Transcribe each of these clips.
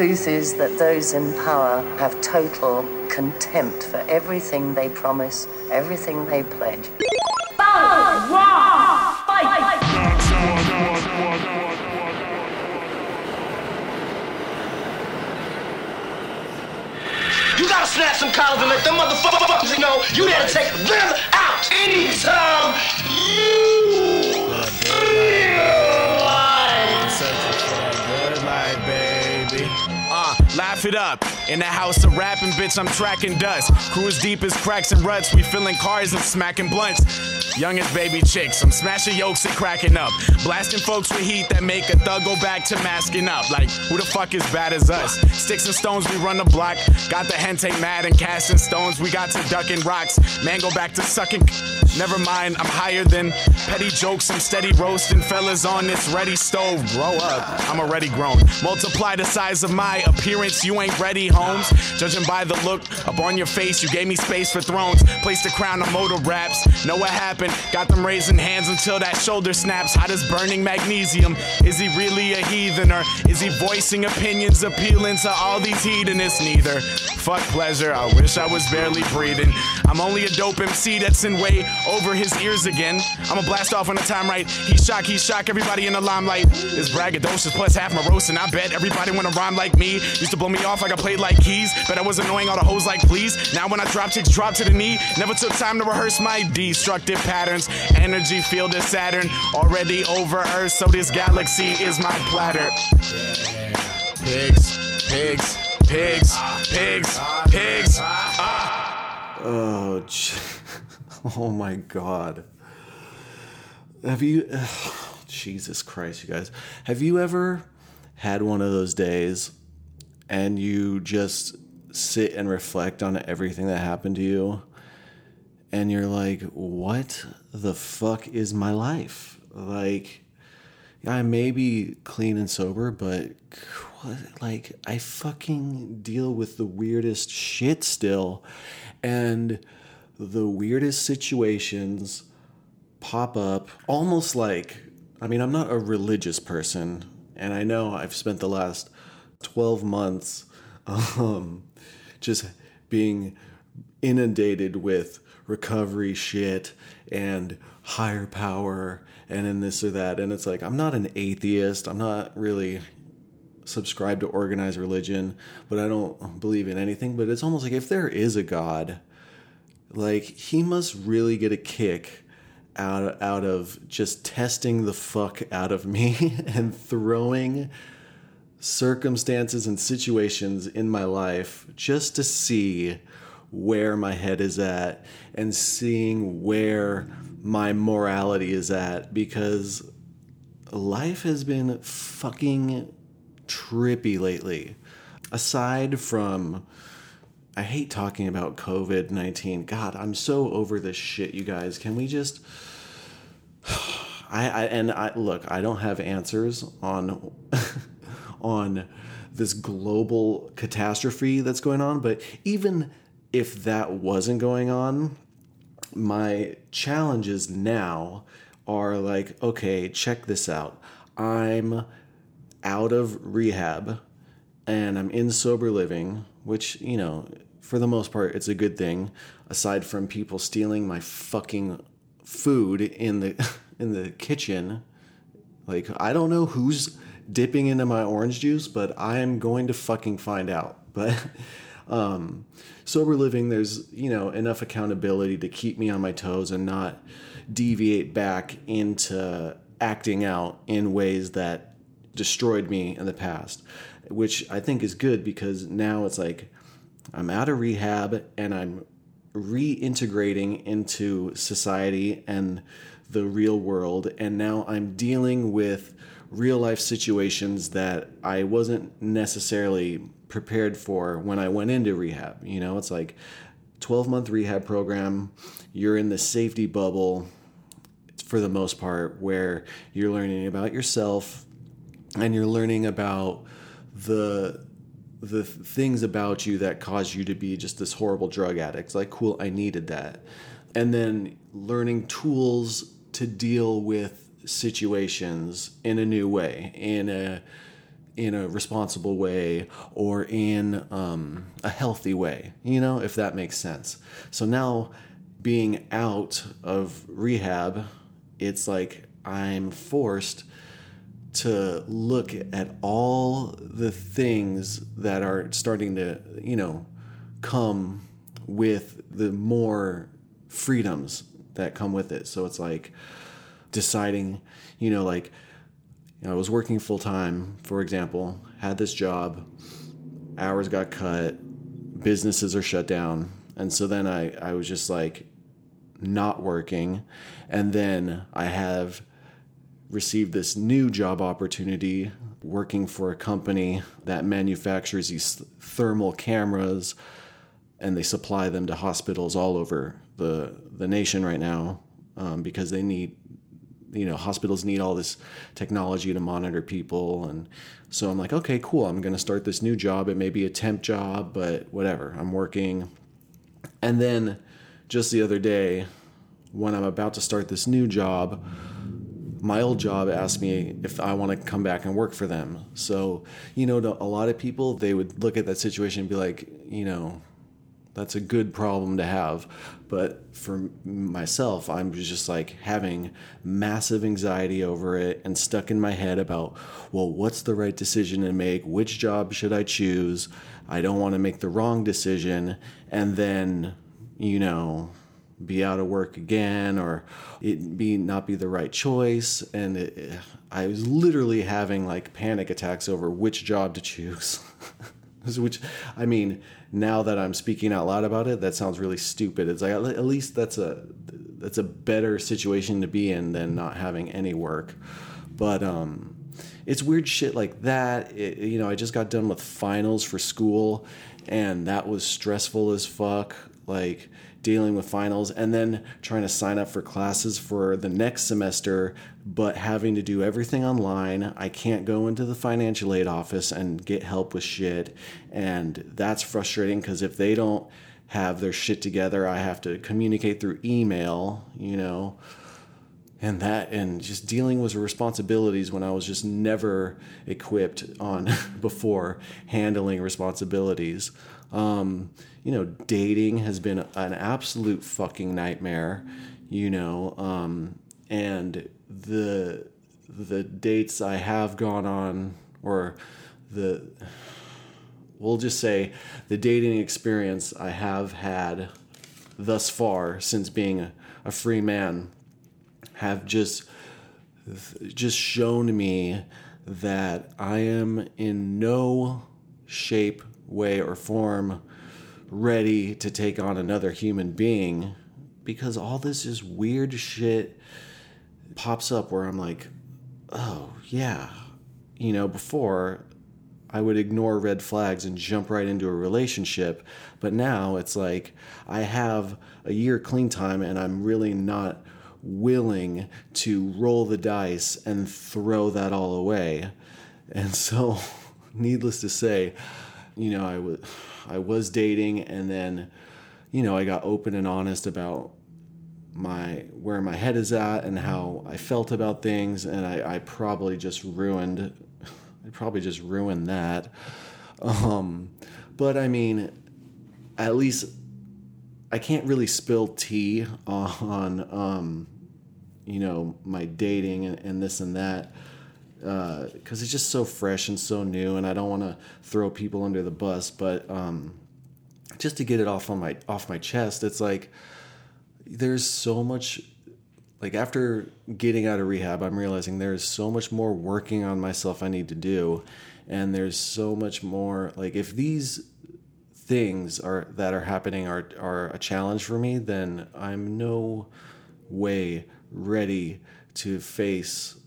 truth is that those in power have total contempt for everything they promise, everything they pledge. You gotta snap some collars and let them motherfuckers know you to take them out anytime you It up. In the house of rapping, bitch, I'm tracking dust. Crew as deep as cracks and ruts. We filling cars and smacking blunts. Young as baby chicks, I'm smashing yokes and cracking up. Blasting folks with heat that make a thug go back to masking up. Like, who the fuck is bad as us? Sticks and stones, we run the block. Got the hente mad and casting stones. We got to ducking rocks. Man, go back to sucking. Never mind, I'm higher than petty jokes. I'm steady roasting fellas on this ready stove. Grow up, I'm already grown. Multiply the size of my appearance, you ain't ready, Holmes. Judging by the look up on your face, you gave me space for thrones. Place the crown on motor raps. Know what happened? Got them raising hands until that shoulder snaps. Hot as burning magnesium. Is he really a heathen or is he voicing opinions appealing to all these hedonists? Neither. Fuck pleasure, I wish I was barely breathing. I'm only a dope MC that's in way over his ears again. I'ma blast off on the time right. He shock, he shock everybody in the limelight. This braggadocious plus half my and I bet everybody wanna rhyme like me. Used to blow me off like I played like keys, but I was annoying all the hoes like please. Now when I drop chicks, drop to the knee. Never took time to rehearse my destructive patterns. Energy field is Saturn, already over Earth, so this galaxy is my platter. Pigs, pigs, pigs, pigs, pigs. Ah. Oh, oh my God. Have you, Jesus Christ, you guys, have you ever had one of those days and you just sit and reflect on everything that happened to you? And you're like, what the fuck is my life? Like, I may be clean and sober, but what, like, I fucking deal with the weirdest shit still. And the weirdest situations pop up almost like, I mean, I'm not a religious person. And I know I've spent the last 12 months um, just being inundated with recovery shit and higher power and in this or that. And it's like, I'm not an atheist. I'm not really subscribed to organized religion, but I don't believe in anything. But it's almost like if there is a God, like he must really get a kick out out of just testing the fuck out of me and throwing circumstances and situations in my life just to see where my head is at and seeing where my morality is at because life has been fucking trippy lately. Aside from, I hate talking about COVID 19. God, I'm so over this shit, you guys. Can we just. I, I and I look, I don't have answers on on this global catastrophe that's going on, but even if that wasn't going on, my challenges now are like, okay, check this out. I'm out of rehab and I'm in sober living, which, you know, for the most part, it's a good thing, aside from people stealing my fucking food in the in the kitchen. Like, I don't know who's dipping into my orange juice, but I am going to fucking find out. But um, sober living, there's you know enough accountability to keep me on my toes and not deviate back into acting out in ways that destroyed me in the past, which I think is good because now it's like I'm out of rehab and I'm reintegrating into society and the real world, and now I'm dealing with real life situations that I wasn't necessarily prepared for when I went into rehab. You know, it's like 12 month rehab program, you're in the safety bubble for the most part where you're learning about yourself and you're learning about the the things about you that cause you to be just this horrible drug addict. Like, cool, I needed that. And then learning tools to deal with situations in a new way, in a in a responsible way or in um, a healthy way, you know, if that makes sense. So now being out of rehab, it's like I'm forced to look at all the things that are starting to, you know, come with the more freedoms that come with it. So it's like deciding, you know, like you know, I was working full time, for example, had this job, hours got cut, businesses are shut down. And so then I, I was just like not working. And then I have received this new job opportunity working for a company that manufactures these thermal cameras and they supply them to hospitals all over the, the nation right now um, because they need you know hospitals need all this technology to monitor people. And so i'm like okay cool. I'm going to start this new job. It may be a temp job but whatever. I'm working. And then just the other day when i'm about to start this new job my old job asked me if I want to come back and work for them. So, you know, a lot of people, they would look at that situation and be like, you know, that's a good problem to have. But for myself, I'm just like having massive anxiety over it and stuck in my head about, well, what's the right decision to make? Which job should I choose? I don't want to make the wrong decision. And then, you know, be out of work again or it be not be the right choice. And it, i was literally having like panic attacks over which job to choose. Which i mean now that i'm speaking out loud about it that sounds really stupid. It's like at least that's a that's a better situation to be in than not having any work. But um it's weird shit like that. It, you know i just got done with finals for school and that was stressful as fuck. Like dealing with finals and then trying to sign up for classes for the next semester, but having to do everything online. I can't go into the financial aid office and get help with shit. And that's frustrating because if they don't have their shit together, I have to communicate through email, you know. And that, and just dealing with responsibilities when I was just never equipped on before handling responsibilities. Um, you know, dating has been an absolute fucking nightmare, you know, um, and the the dates I have gone on or the we'll just say the dating experience I have had thus far since being a, a free man have just just shown me that I am in no shape, way, or form ready to take on another human being because all this is weird shit pops up where I'm like, oh, yeah. You know, before I would ignore red flags and jump right into a relationship, but now it's like I have a year clean time and I'm really not willing to roll the dice and throw that all away. And so, needless to say, you know, I was I was dating, and then, you know, I got open and honest about my where my head is at and how I felt about things, and I, I probably just ruined, I probably just ruined that. Um, but I mean, at least I can't really spill tea on, um, you know, my dating and, and this and that because uh, it's just so fresh and so new, and I don't want to throw people under the bus. But um, just to get it off on my off my chest, it's like there's so much. Like after getting out of rehab, I'm realizing there's so much more working on myself I need to do, and there's so much more. Like if these things are that are happening are are a challenge for me, then I'm no way ready to face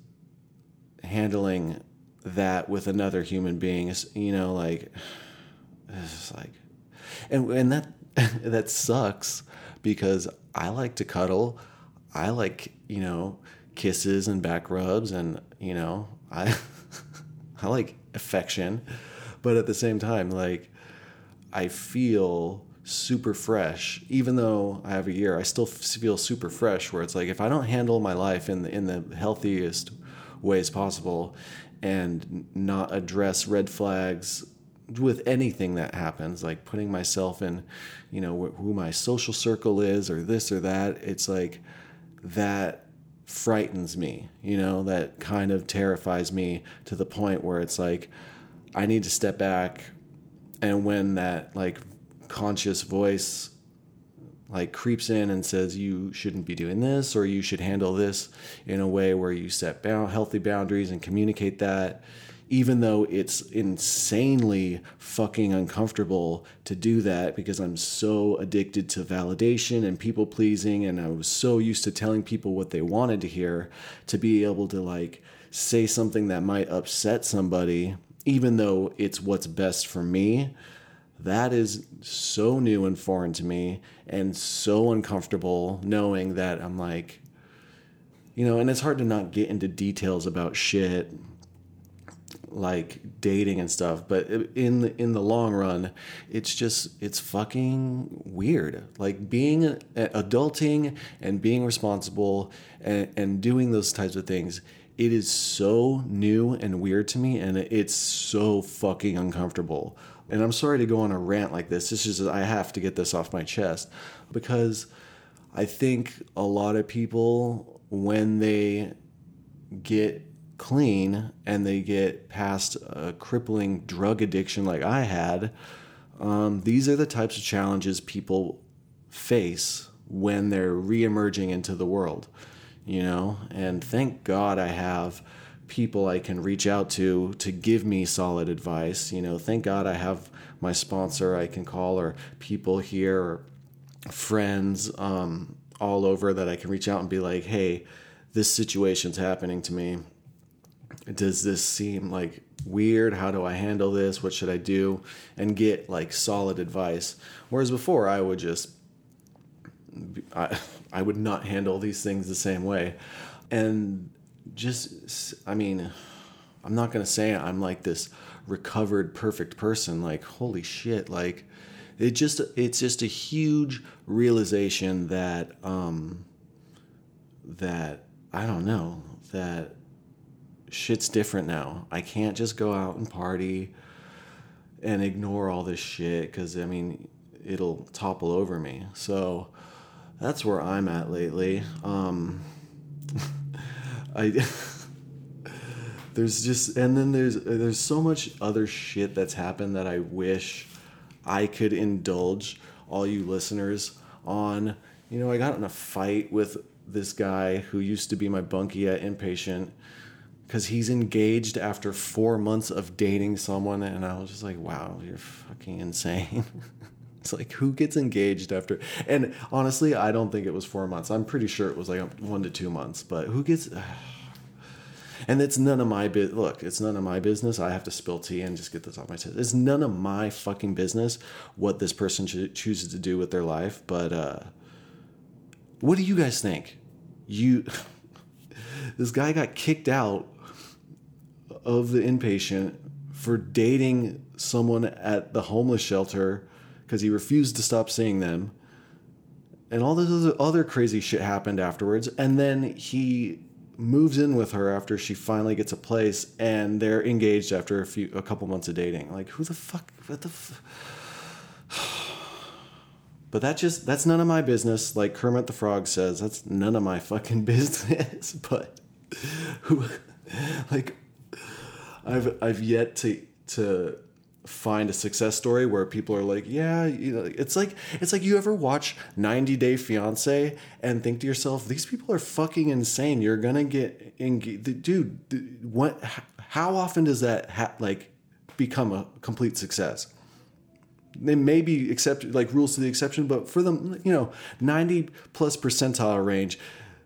handling that with another human being is you know like it's like and and that that sucks because I like to cuddle. I like you know kisses and back rubs and you know I I like affection. But at the same time like I feel super fresh even though I have a year I still feel super fresh where it's like if I don't handle my life in the in the healthiest ways possible and not address red flags with anything that happens like putting myself in you know wh- who my social circle is or this or that. It's like that frightens me you know that kind of terrifies me to the point where it's like i need to step back. And when that like conscious voice like creeps in and says you shouldn't be doing this or you should handle this in a way where you set bound, healthy boundaries and communicate that even though it's insanely fucking uncomfortable to do that because I'm so addicted to validation and people pleasing and I was so used to telling people what they wanted to hear to be able to like say something that might upset somebody even though it's what's best for me that is so new and foreign to me and so uncomfortable knowing that I'm like, you know, and it's hard to not get into details about shit like dating and stuff but in the, in the long run it's just it's fucking weird. Like being uh, adulting and being responsible and, and doing those types of things it is so new and weird to me and it's so fucking uncomfortable and I'm sorry to go on a rant like this. This is I have to get this off my chest because I think a lot of people when they get clean and they get past a crippling drug addiction like I had, um, these are the types of challenges people face when they're reemerging into the world, you know. And thank God I have people I can reach out to to give me solid advice. You know, thank God I have my sponsor I can call or people here or friends um, all over that I can reach out and be like, hey, this situation's happening to me. Does this seem like weird? How do I handle this? What should I do? And get like solid advice. Whereas before, I would just, I, I would not handle these things the same way. And just I mean, I'm not gonna say I'm like this recovered perfect person. Like holy shit, like it just it's just a huge realization that um that I don't know that shit's different now. I can't just go out and party and ignore all this shit because I mean it'll topple over me. So that's where I'm at lately. Um, I there's just and then there's there's so much other shit that's happened that I wish I could indulge all you listeners on. You know, I got in a fight with this guy who used to be my bunkie at inpatient because he's engaged after four months of dating someone, and I was just like, wow, you're fucking insane. it's like who gets engaged after? And honestly, I don't think it was four months. I'm pretty sure it was like one to two months. But who gets? and it's none of my bit. Look, it's none of my business. I have to spill tea and just get this off my chest. It's none of my fucking business what this person cho- chooses to do with their life. But uh, what do you guys think? You, this guy got kicked out of the inpatient for dating someone at the homeless shelter because he refused to stop seeing them. And all this other crazy shit happened afterwards. And then he moves in with her after she finally gets a place and they're engaged after a few a couple months of dating like who the fuck what the but that just that's none of my business like kermit the frog says that's none of my fucking business but who like i've i've yet to to find a success story where people are like, yeah, you know, it's like it's like you ever watch 90 Day Fiance and think to yourself, these people are fucking insane. You're gonna get engaged, dude. What? How often does that ha- like become a complete success? They may be accept like rules to the exception, but for them, you know, 90 plus percentile range,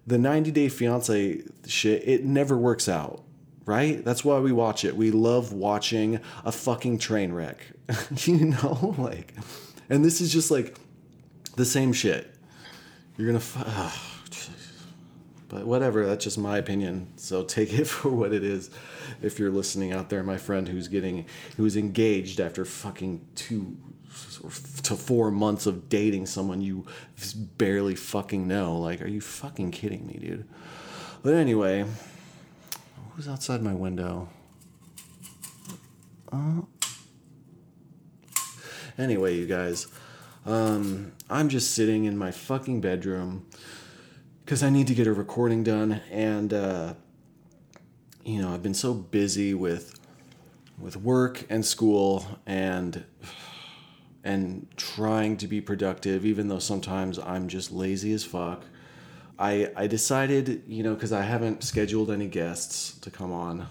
the 90 Day Fiance shit, it never works out right? That's why we watch it. We love watching a fucking train wreck, you know? Like, and this is just like the same shit. You're gonna, oh, but whatever, that's just my opinion. So take it for what it is. If you're listening out there, my friend who's getting, who's engaged after fucking two to four months of dating someone you barely fucking know. Like, are you fucking kidding me, dude? But anyway, Who's outside my window? Anyway, you guys, um, I'm just sitting in my fucking bedroom because I need to get a recording done, and uh, you know I've been so busy with with work and school and and trying to be productive, even though sometimes I'm just lazy as fuck. I I decided, you know, because I haven't scheduled any guests to come on,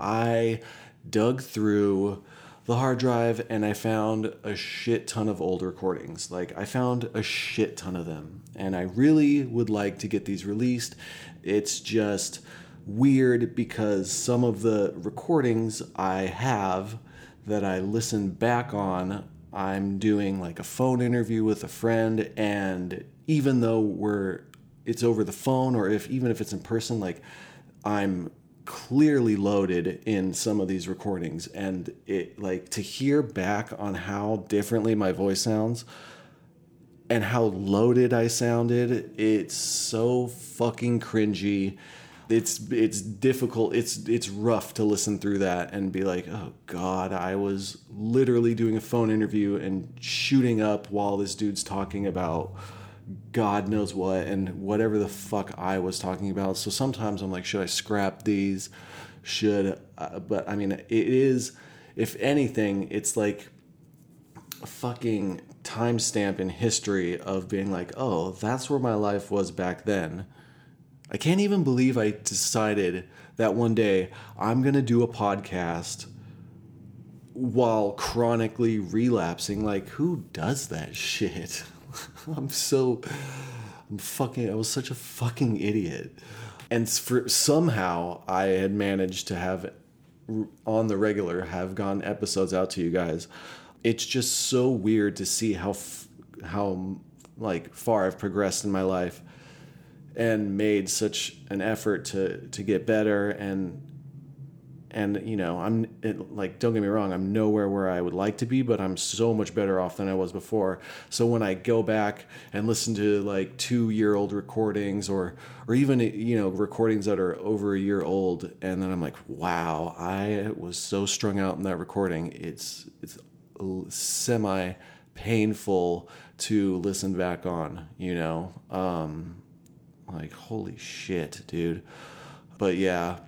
I dug through the hard drive and I found a shit ton of old recordings. Like, I found a shit ton of them. And I really would like to get these released. It's just weird because some of the recordings I have that I listen back on, I'm doing like a phone interview with a friend. And even though we're, it's over the phone or if even if it's in person, like, I'm clearly loaded in some of these recordings. And it like to hear back on how differently my voice sounds and how loaded I sounded it's so fucking cringy. It's it's difficult. It's it's rough to listen through that and be like oh god I was literally doing a phone interview and shooting up while this dude's talking about God knows what and whatever the fuck I was talking about. So sometimes I'm like, should I scrap these? Should, uh, but I mean, it is, if anything, it's like a fucking timestamp in history of being like, oh, that's where my life was back then. I can't even believe I decided that one day I'm going to do a podcast while chronically relapsing. Like, who does that shit? I'm so I'm fucking I was such a fucking idiot. And for somehow I had managed to have on the regular have gone episodes out to you guys. It's just so weird to see how how like far I've progressed in my life and made such an effort to to get better and and you know i'm it, like don't get me wrong i'm nowhere where i would like to be but i'm so much better off than i was before. So when i go back and listen to like two year old recordings or or even you know recordings that are over a year old and then i'm like wow i was so strung out in that recording it's it's semi painful to listen back on you know? Um like holy shit dude. But yeah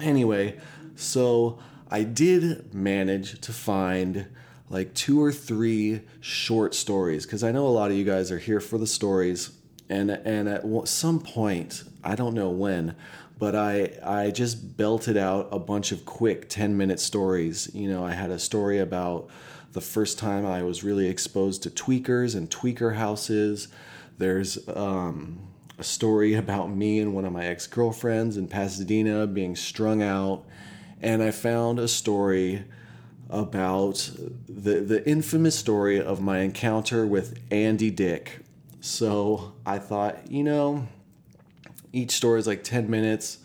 Anyway, so I did manage to find like two or three short stories because I know a lot of you guys are here for the stories, and and at some point I don't know when, but I I just belted out a bunch of quick ten minute stories. You know, I had a story about the first time I was really exposed to tweakers and tweaker houses. There's um, a story about me and one of my ex girlfriends in Pasadena being strung out, and I found a story about the the infamous story of my encounter with Andy Dick. So I thought, you know, each story is like ten minutes.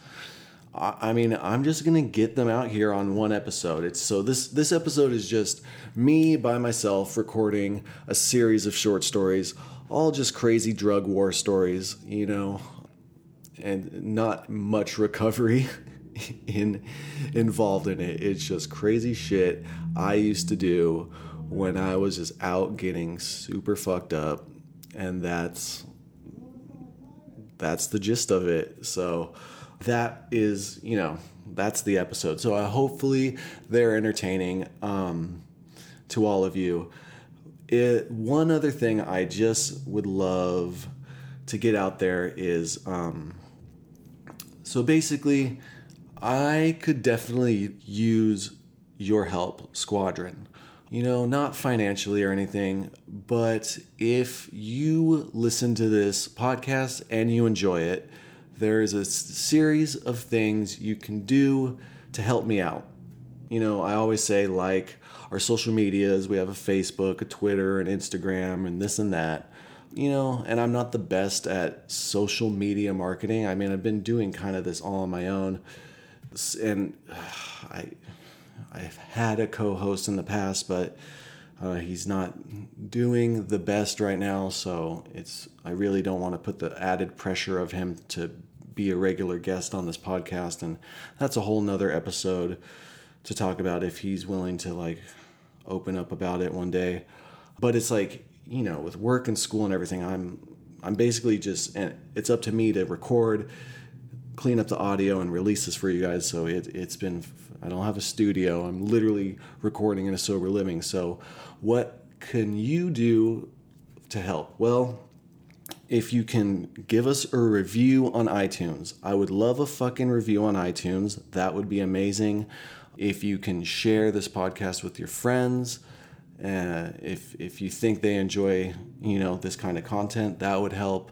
I mean, I'm just gonna get them out here on one episode. It's so this this episode is just me by myself recording a series of short stories all just crazy drug war stories, you know, and not much recovery in involved in it. It's just crazy shit I used to do when I was just out getting super fucked up and that's that's the gist of it. So that is, you know, that's the episode. So hopefully they're entertaining um, to all of you. It, one other thing I just would love to get out there is um, so basically, I could definitely use your help, Squadron. You know, not financially or anything, but if you listen to this podcast and you enjoy it, there's a series of things you can do to help me out. You know, I always say, like, our social medias. We have a Facebook, a Twitter, an Instagram, and this and that. You know, and I'm not the best at social media marketing. I mean, I've been doing kind of this all on my own, and I, I've had a co-host in the past, but uh, he's not doing the best right now. So it's I really don't want to put the added pressure of him to be a regular guest on this podcast, and that's a whole nother episode to talk about if he's willing to like open up about it one day. But it's like, you know, with work and school and everything, I'm I'm basically just and it's up to me to record, clean up the audio and release this for you guys. So it it's been I don't have a studio. I'm literally recording in a sober living. So what can you do to help? Well, if you can give us a review on iTunes. I would love a fucking review on iTunes. That would be amazing. If you can share this podcast with your friends, uh, if if you think they enjoy, you know, this kind of content, that would help.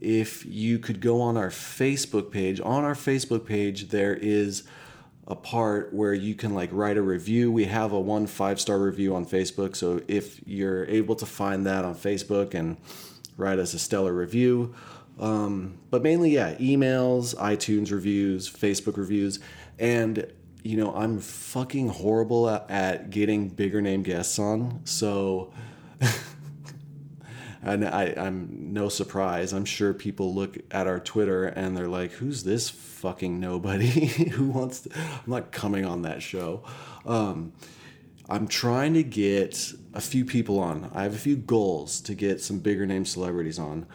If you could go on our Facebook page, on our Facebook page there is a part where you can like write a review. We have a one five star review on Facebook, so if you're able to find that on Facebook and write us a stellar review. Um, but mainly, yeah, emails, iTunes reviews, Facebook reviews, and you know, I'm fucking horrible at, at getting bigger name guests on. So, and I, I'm no surprise. I'm sure people look at our Twitter and they're like, "Who's this fucking nobody who wants?" To... I'm not coming on that show. Um, I'm trying to get a few people on. I have a few goals to get some bigger name celebrities on.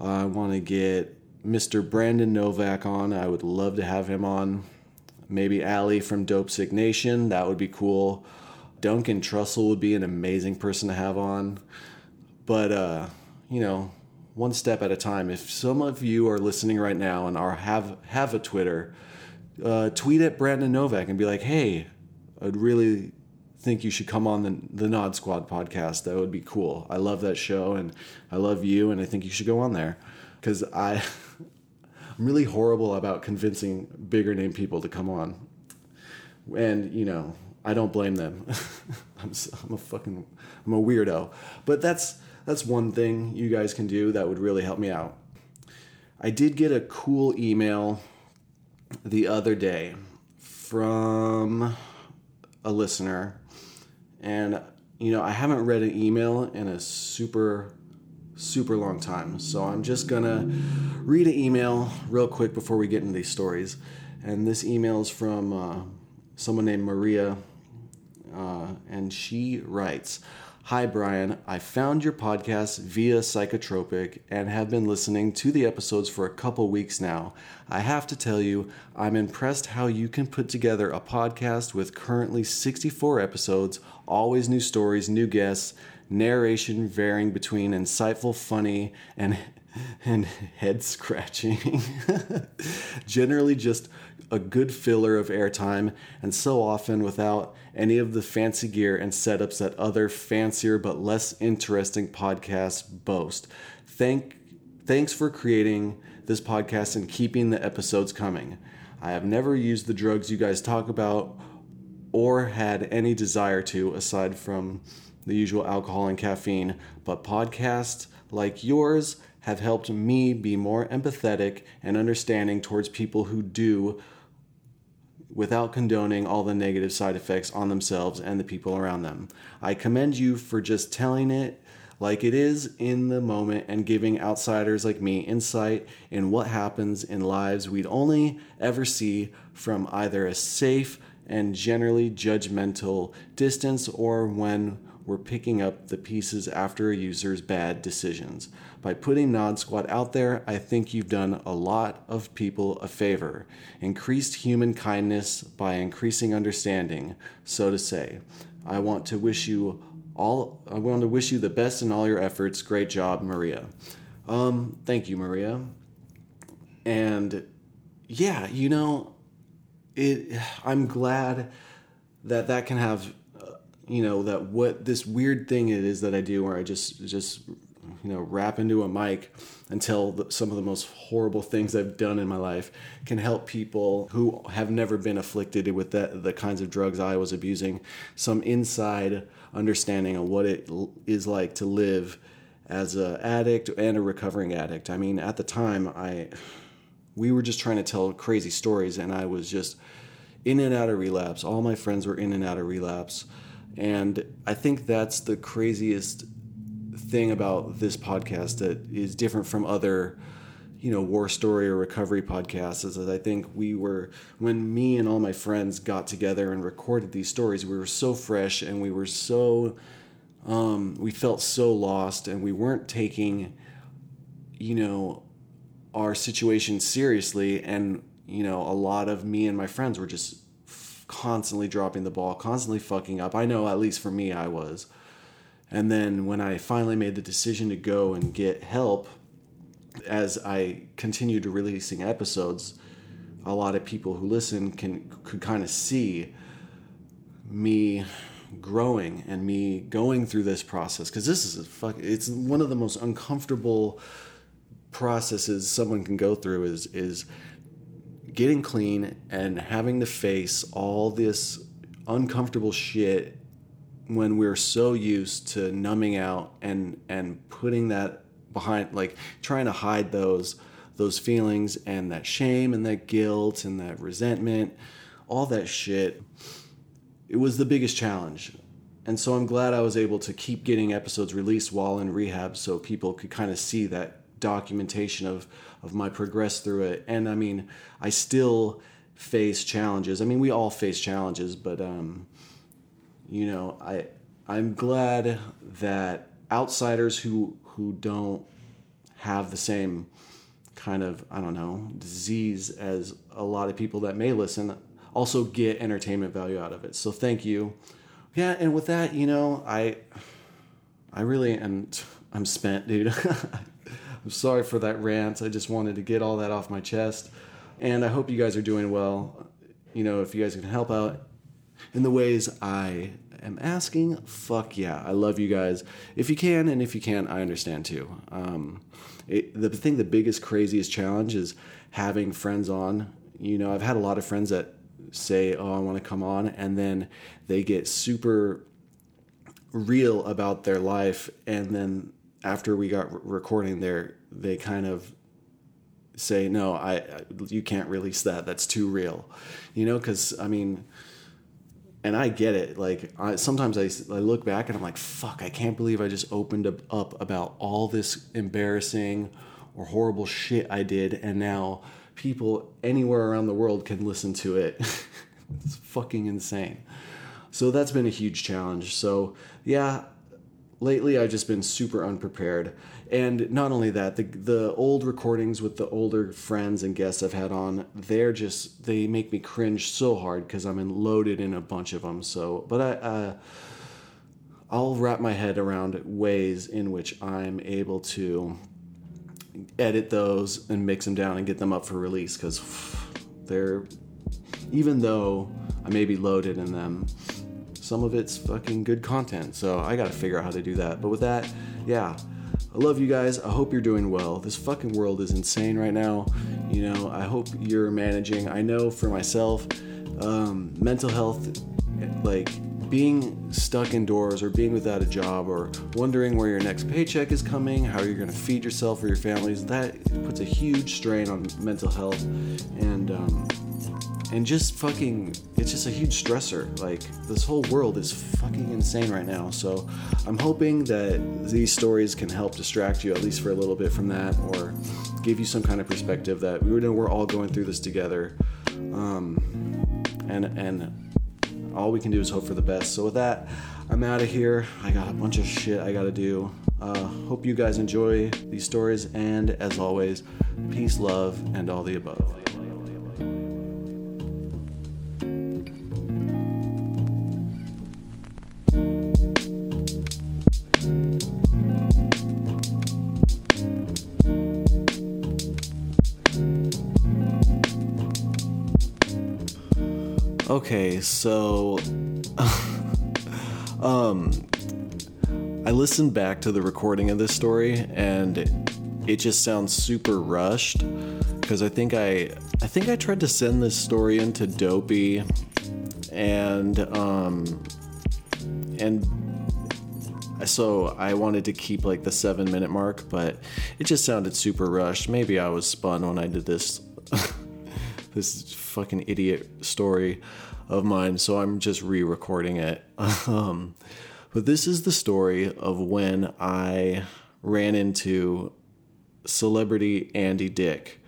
I want to get Mr. Brandon Novak on. I would love to have him on. Maybe Ali from Dope Sick Nation. That would be cool. Duncan Trussell would be an amazing person to have on. But, uh, you know, one step at a time. If some of you are listening right now and are have have a Twitter, uh, tweet at Brandon Novak and be like, "Hey, I'd really think you should come on the, the Nod Squad podcast. That would be cool. I love that show and I love you, and I think you should go on there because I. I'm really horrible about convincing bigger name people to come on. And, you know, I don't blame them. I'm, I'm a fucking, I'm a weirdo. But that's, that's one thing you guys can do that would really help me out. I did get a cool email the other day from a listener and, you know, I haven't read an email in a super, super long time. So I'm just to read an email real quick before we get into these stories. And this email is from uh, someone named Maria. Uh, and she writes, Hi, Brian. I found your podcast via Psychotropic and have been listening to the episodes for a couple weeks now. I have to tell you, I'm impressed how you can put together a podcast with currently 64 episodes, always new stories, new guests, narration varying between insightful, funny, and and head scratching. Generally, just a good filler of airtime, and so often without any of the fancy gear and setups that other fancier but less interesting podcasts boast. Thank, thanks for creating this podcast and keeping the episodes coming. I have never used the drugs you guys talk about or had any desire to, aside from the usual alcohol and caffeine, but podcasts like yours have helped me be more empathetic and understanding towards people who do without condoning all the negative side effects on themselves and the people around them. I commend you for just telling it like it is in the moment and giving outsiders like me insight in what happens in lives we'd only ever see from either a safe and generally judgmental distance or when we're picking up the pieces after a user's bad decisions. By putting Nod Squad out there, I think you've done a lot of people a favor. Increased human kindness by increasing understanding, so to say. I want to wish you all I want to wish you the best in all your efforts. Great job, Maria. Um, thank you, Maria. And yeah, you know, it I'm glad that that can have you know that what this weird thing it is that I do where I just just you know rap into a mic the, some of the most horrible things I've done in my life can help people who have never been afflicted with the kinds of drugs I was abusing some inside understanding of what it is like to live as a addict and a recovering addict. I mean, at the time I we were just trying to tell crazy stories and I was just in and out of relapse. All my friends were in and out of relapse and I think that's the craziest thing about this podcast that is different from other, you know war story or recovery podcasts is that I think we were when me and all my friends got together and recorded these stories we were so fresh and we were so um, we felt so lost and we weren't taking you know our situation seriously. And you know a lot of me and my friends were just constantly dropping the ball constantly fucking up. I know at least for me i was. And then when i finally made the decision to go and get help as i continued releasing episodes a lot of people who listen can could kind of see me growing and me going through this process. Because this is a fuck it's one of the most uncomfortable processes someone can go through is is getting clean and having to face all this uncomfortable shit when we're so used to numbing out and and putting that behind like trying to hide those those feelings and that shame and that guilt and that resentment all that shit it was the biggest challenge. And so i'm glad i was able to keep getting episodes released while in rehab so people could kind of see that documentation of of my progress through it. And i mean i still face challenges. I mean we all face challenges but um you know i i'm glad that outsiders who who don't have the same kind of i don't know disease as a lot of people that may listen also get entertainment value out of it. So thank you. Yeah and with that you know i i really am i'm spent dude I'm sorry for that rant. I just wanted to get all that off my chest. And I hope you guys are doing well. You know, if you guys can help out in the ways I am asking, fuck yeah. I love you guys. If you can, and if you can't, I understand too. Um, it, the thing, the biggest, craziest challenge is having friends on. You know, I've had a lot of friends that say, oh, I want to come on, and then they get super real about their life, and then after we got recording there, they kind of say, no, I, you can't release that. That's too real, you know? Cause I mean, and I get it. Like I, sometimes I, I look back and I'm like, fuck, I can't believe I just opened up about all this embarrassing or horrible shit I did. And now people anywhere around the world can listen to it. it's fucking insane. So that's been a huge challenge. So yeah, lately I've just been super unprepared. And not only that, the the old recordings with the older friends and guests I've had on, they're just they make me cringe so hard because I'm loaded in a bunch of them. So, but I. Uh, I'll wrap my head around ways in which I'm able to edit those and mix them down and get them up for release because they're even though I may be loaded in them, some of it's fucking good content. So I gotta figure out how to do that. But with that, yeah. I love you guys. I hope you're doing well. This fucking world is insane right now. You know, I hope you're managing. I know for myself, um, mental health, like being stuck indoors or being without a job or wondering where your next paycheck is coming, how you're going to feed yourself or your families, that puts a huge strain on mental health. And, um, and just fucking it's just a huge stressor. Like this whole world is fucking insane right now. So i'm hoping that these stories can help distract you at least for a little bit from that or give you some kind of perspective that we know we're all going through this together. Um, and and all we can do is hope for the best. So with that i'm out of here. I got a bunch of shit i gotta do. Uh, hope you guys enjoy these stories. And as always peace love and all the above Okay, so um I listened back to the recording of this story and it just sounds super rushed because I think I I think I tried to send this story into Dopey and um and so I wanted to keep like the 7 minute mark, but it just sounded super rushed. Maybe I was spun when I did this this fucking idiot story of mine, so I'm just re-recording it. Um, but this is the story of when I ran into celebrity Andy Dick.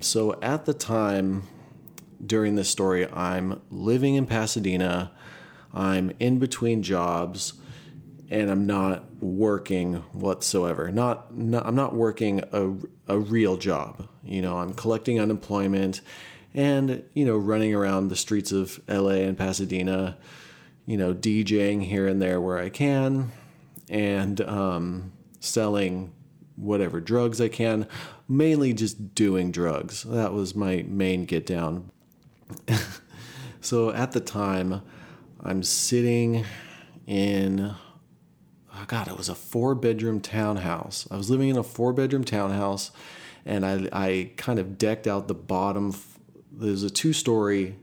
So at the time during this story, I'm living in Pasadena. I'm in between jobs and I'm not working whatsoever. Not, not I'm not working a, a real job. You know, I'm collecting unemployment and, you know, running around the streets of LA and Pasadena, you know, DJing here and there where I can and um, selling whatever drugs I can, mainly just doing drugs. That was my main get down. so at the time, I'm sitting in, oh God, it was a four bedroom townhouse. I was living in a four bedroom townhouse and I, I kind of decked out the bottom. There's a two story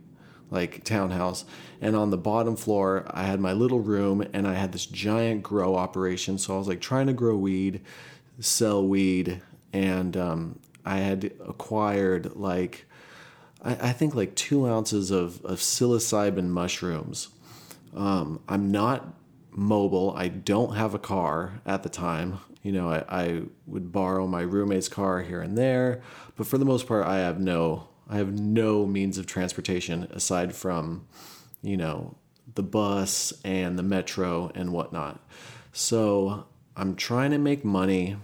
like townhouse and on the bottom floor i had my little room and i had this giant grow operation. So i was like trying to grow weed sell weed and um, i had acquired like I, I, think like two ounces of, of psilocybin mushrooms. Um, i'm not mobile. I don't have a car at the time. You know I, I would borrow my roommate's car here and there but for the most part i have no I have no means of transportation aside from, you know, the bus and the metro and whatnot. So I'm trying to make money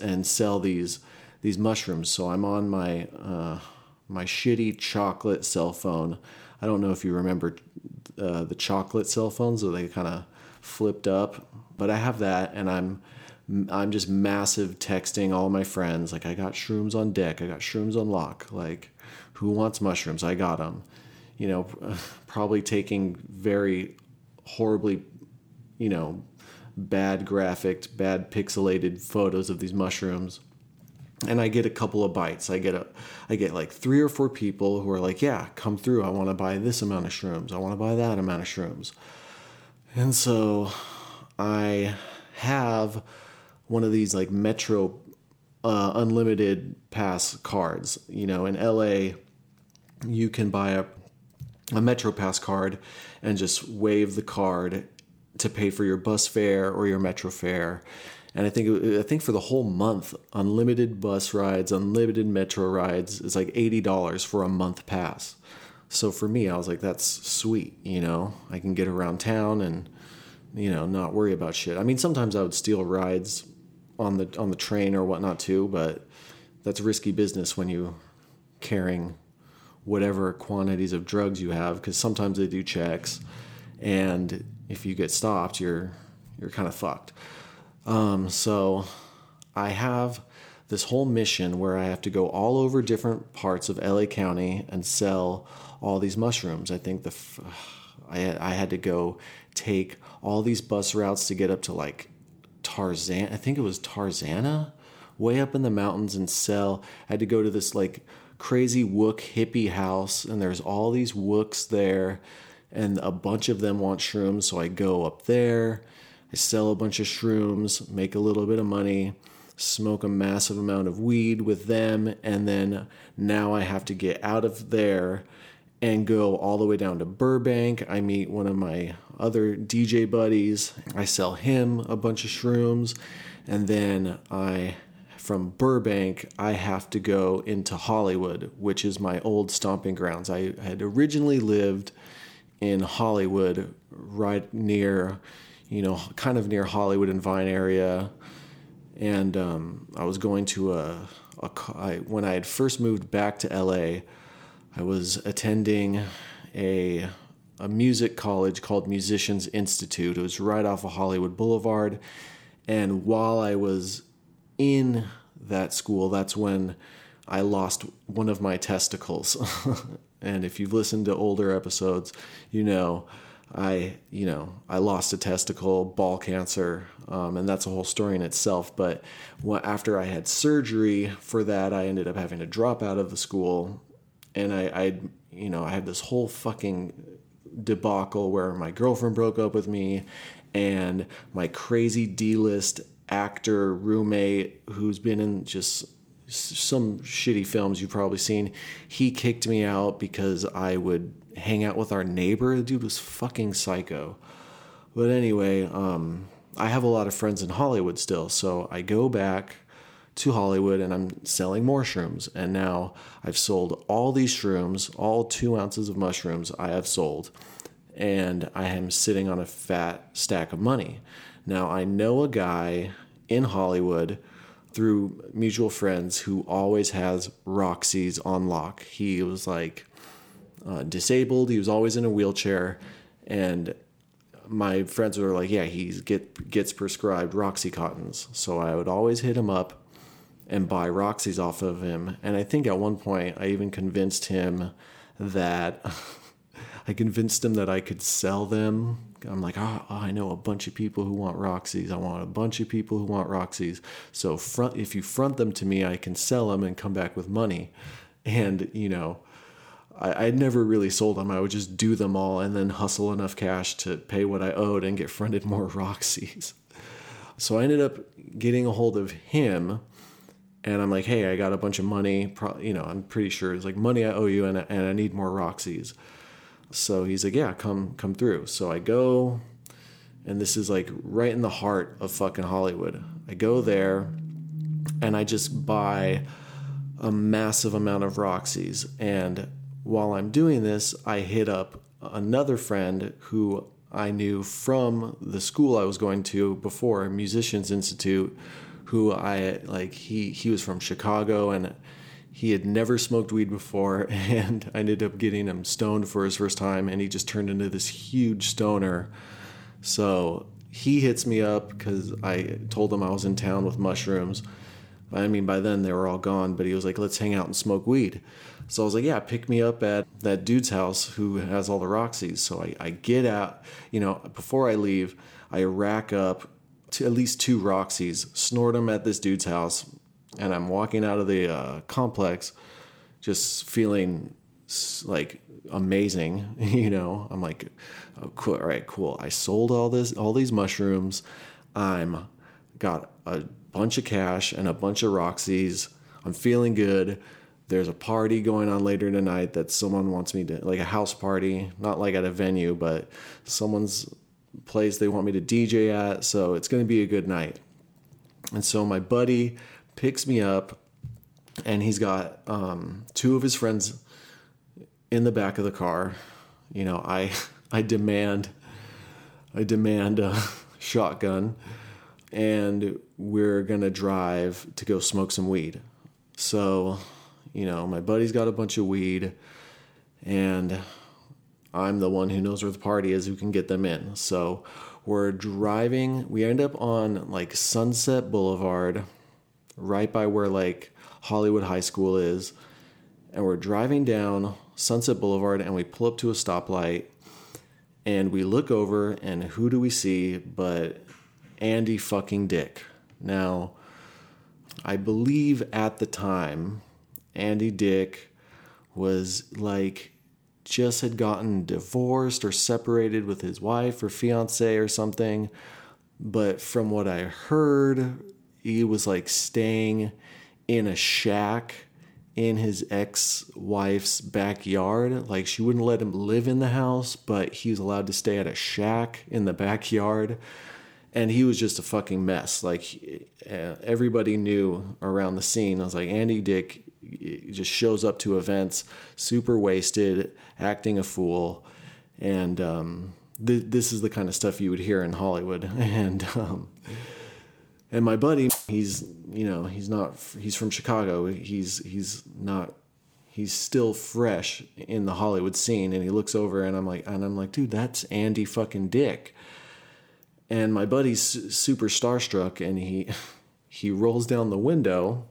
and sell these these mushrooms. So I'm on my uh, my shitty chocolate cell phone. I don't know if you remember uh, the chocolate cell phones, or they kind of flipped up, but I have that, and I'm I'm just massive texting all my friends like I got shrooms on deck, I got shrooms on lock, like who wants mushrooms? I got them. You know, probably taking very horribly, you know, bad graphic, bad pixelated photos of these mushrooms. And I get a couple of bites. I get a I get like three or four people who are like, "Yeah, come through. I want to buy this amount of shrooms. I want to buy that amount of shrooms." And so I have one of these like Metro uh, unlimited pass cards. You know, in LA, you can buy a, a Metro Pass card and just wave the card to pay for your bus fare or your Metro fare. And I think I think for the whole month, unlimited bus rides, unlimited metro rides is like eighty dollars for a month pass. So for me, I was like, that's sweet. You know, I can get around town and you know not worry about shit. I mean, sometimes I would steal rides on the on the train or whatnot too, but that's risky business when you carrying whatever quantities of drugs you have because sometimes they do checks and if you get stopped you're you're kind of fucked. Um, so i have this whole mission where i have to go all over different parts of la county and sell all these mushrooms. I think the I, had, I had to go take all these bus routes to get up to like tarzan i think it was tarzana way up in the mountains and sell i had to go to this like crazy wook hippie house, and there's all these wooks there, and a bunch of them want shrooms. So I go up there, I sell a bunch of shrooms, make a little bit of money, smoke a massive amount of weed with them, and then now I have to get out of there and go all the way down to Burbank. I meet one of my other DJ buddies. I sell him a bunch of shrooms, and then I from Burbank, I have to go into Hollywood, which is my old stomping grounds. I had originally lived in Hollywood, right near, you know, kind of near Hollywood and Vine area. And um, I was going to a, a I, when I had first moved back to LA, I was attending a a music college called Musicians Institute. It was right off of Hollywood Boulevard. And while I was in that school, that's when I lost one of my testicles. and if you've listened to older episodes, you know I, you know, I lost a testicle, ball cancer, um, and that's a whole story in itself. But after I had surgery for that, I ended up having to drop out of the school, and I, I, you know, I had this whole fucking debacle where my girlfriend broke up with me, and my crazy D-list actor roommate who's been in just some shitty films you've probably seen. He kicked me out because I would hang out with our neighbor. The dude was fucking psycho. But anyway, um, I have a lot of friends in Hollywood still, so I go back to Hollywood and I'm selling more shrooms. And now I've sold all these shrooms, all two ounces of mushrooms I have sold. And I am sitting on a fat stack of money. Now I know a guy in Hollywood through mutual friends who always has Roxy's on lock. He was like uh, disabled, he was always in a wheelchair. And my friends were like, yeah, he get gets prescribed Roxycontins. So I would always hit him up and buy Roxy's off of him. And I think at one point I even convinced him that I convinced him that I could sell them. I'm like, oh, I know a bunch of people who want Roxy's. I want a bunch of people who want Roxy's. So front, if you front them to me, I can sell them and come back with money. And you know, I, I'd never really sold them. I would just do them all and then hustle enough cash to pay what I owed and get fronted more Roxy's. So I ended up getting a hold of him and I'm like, hey, I got a bunch of money. Pro- you know, I'm pretty sure it's like money I owe you, and, and I need more Roxy's. So he's like, yeah, come come through. So I go, and this is like right in the heart of fucking Hollywood. I go there, and I just buy a massive amount of Roxy's. And while I'm doing this, I hit up another friend who I knew from the school I was going to before, Musicians Institute who I like he he was from Chicago and he had never smoked weed before and I ended up getting him stoned for his first time and he just turned into this huge stoner. So he hits me up cuz I told him I was in town with mushrooms. I mean by then they were all gone, but he was like let's hang out and smoke weed. So I was like, yeah, pick me up at that dude's house who has all the Roxy's. So I, I get out, you know, before I leave, I rack up to at least two Roxy's, snort them at this dude's house, and I'm walking out of the uh, complex, just feeling like amazing. You know, I'm like, oh, cool. All right, cool. I sold all this, all these mushrooms. I'm got a bunch of cash and a bunch of Roxy's. I'm feeling good. There's a party going on later tonight that someone wants me to, like a house party, not like at a venue, but someone's place they want me to DJ at. So it's going to be a good night. And so my buddy picks me up, and he's got um, two of his friends in the back of the car. You know, I I demand I demand a shotgun, and we're gonna drive to go smoke some weed. So, you know, my buddy's got a bunch of weed, and I'm the one who knows where the party is who can get them in. So we're driving, we end up on like Sunset Boulevard, right by where like Hollywood High School is. And we're driving down Sunset Boulevard and we pull up to a stoplight and we look over and who do we see but Andy fucking Dick. Now, I believe at the time, Andy Dick was like just had gotten divorced or separated with his wife or fiance or something. But from what I heard, he was like staying in a shack in his ex wife's backyard. Like she wouldn't let him live in the house, but he was allowed to stay at a shack in the backyard. And he was just a fucking mess. Like everybody knew around the scene. I was like, Andy Dick just shows up to events super wasted, acting a fool, and um, th- this is the kind of stuff you would hear in Hollywood. And um, and my buddy, he's you know he's not he's from Chicago. He's he's not he's still fresh in the Hollywood scene, and he looks over and I'm like and I'm like, dude, that's Andy fucking Dick. And my buddy's super starstruck, and he he rolls down the window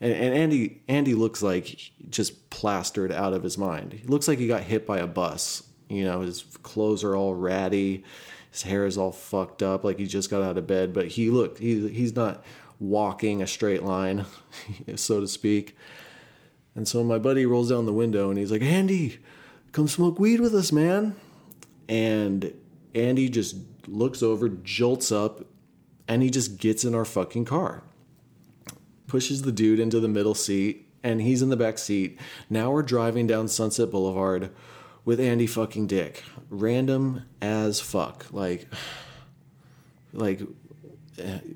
and, and Andy Andy looks like just plastered out of his mind. He looks like he got hit by a bus. You know, his clothes are all ratty, his hair is all fucked up, like he just got out of bed. But he looked he he's not walking a straight line, so to speak. And so my buddy rolls down the window and he's like, Andy, come smoke weed with us, man. And Andy just looks over, jolts up, and he just gets in our fucking car pushes the dude into the middle seat, and he's in the back seat. Now we're driving down Sunset Boulevard with Andy fucking Dick. Random as fuck. Like, like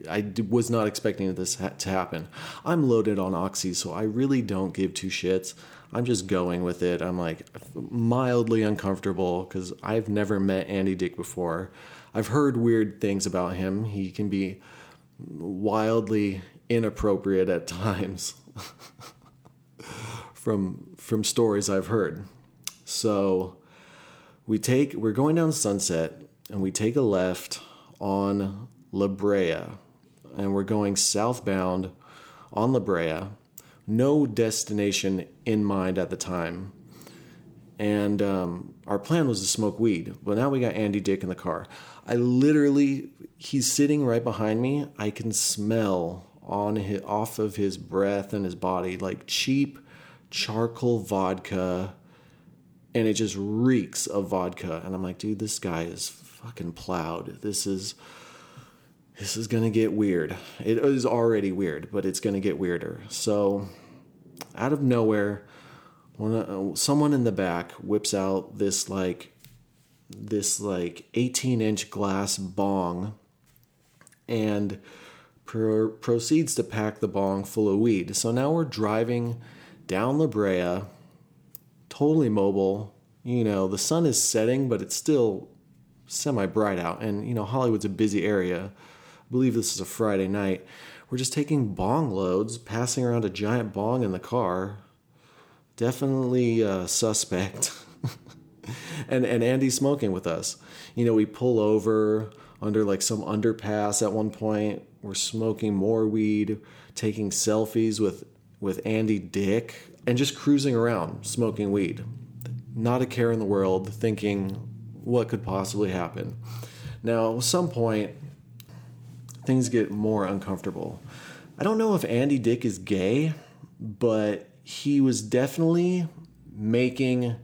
I was not expecting this to happen. I'm loaded on oxy, so I really don't give two shits. I'm just going with it. I'm like mildly uncomfortable because I've never met Andy Dick before. I've heard weird things about him. He can be wildly inappropriate at times from from stories I've heard. So we take we're going down Sunset and we take a left on La Brea and we're going southbound on La Brea. No destination in mind at the time. And um, our plan was to smoke weed, but now we got Andy Dick in the car. I literally, he's sitting right behind me. I can smell on his, off of his breath and his body like cheap charcoal vodka and it just reeks of vodka. And i'm like dude this guy is fucking plowed. This is this is gonna get weird. It is already weird but it's gonna get weirder. So out of nowhere when uh, someone in the back whips out this like this like 18 inch glass bong and pro- proceeds to pack the bong full of weed so now we're driving down La Brea totally mobile. You know, the sun is setting, but it's still semi bright out. And, you know, Hollywood's a busy area. I believe this is a Friday night. We're just taking bong loads, passing around a giant bong in the car. Definitely uh, suspect. and, and Andy's smoking with us. You know, we pull over under like some underpass at one point. We're smoking more weed, taking selfies with, with Andy Dick, and just cruising around smoking weed. Not a care in the world, thinking what could possibly happen. Now, at some point, things get more uncomfortable. I don't know if Andy Dick is gay, but he was definitely making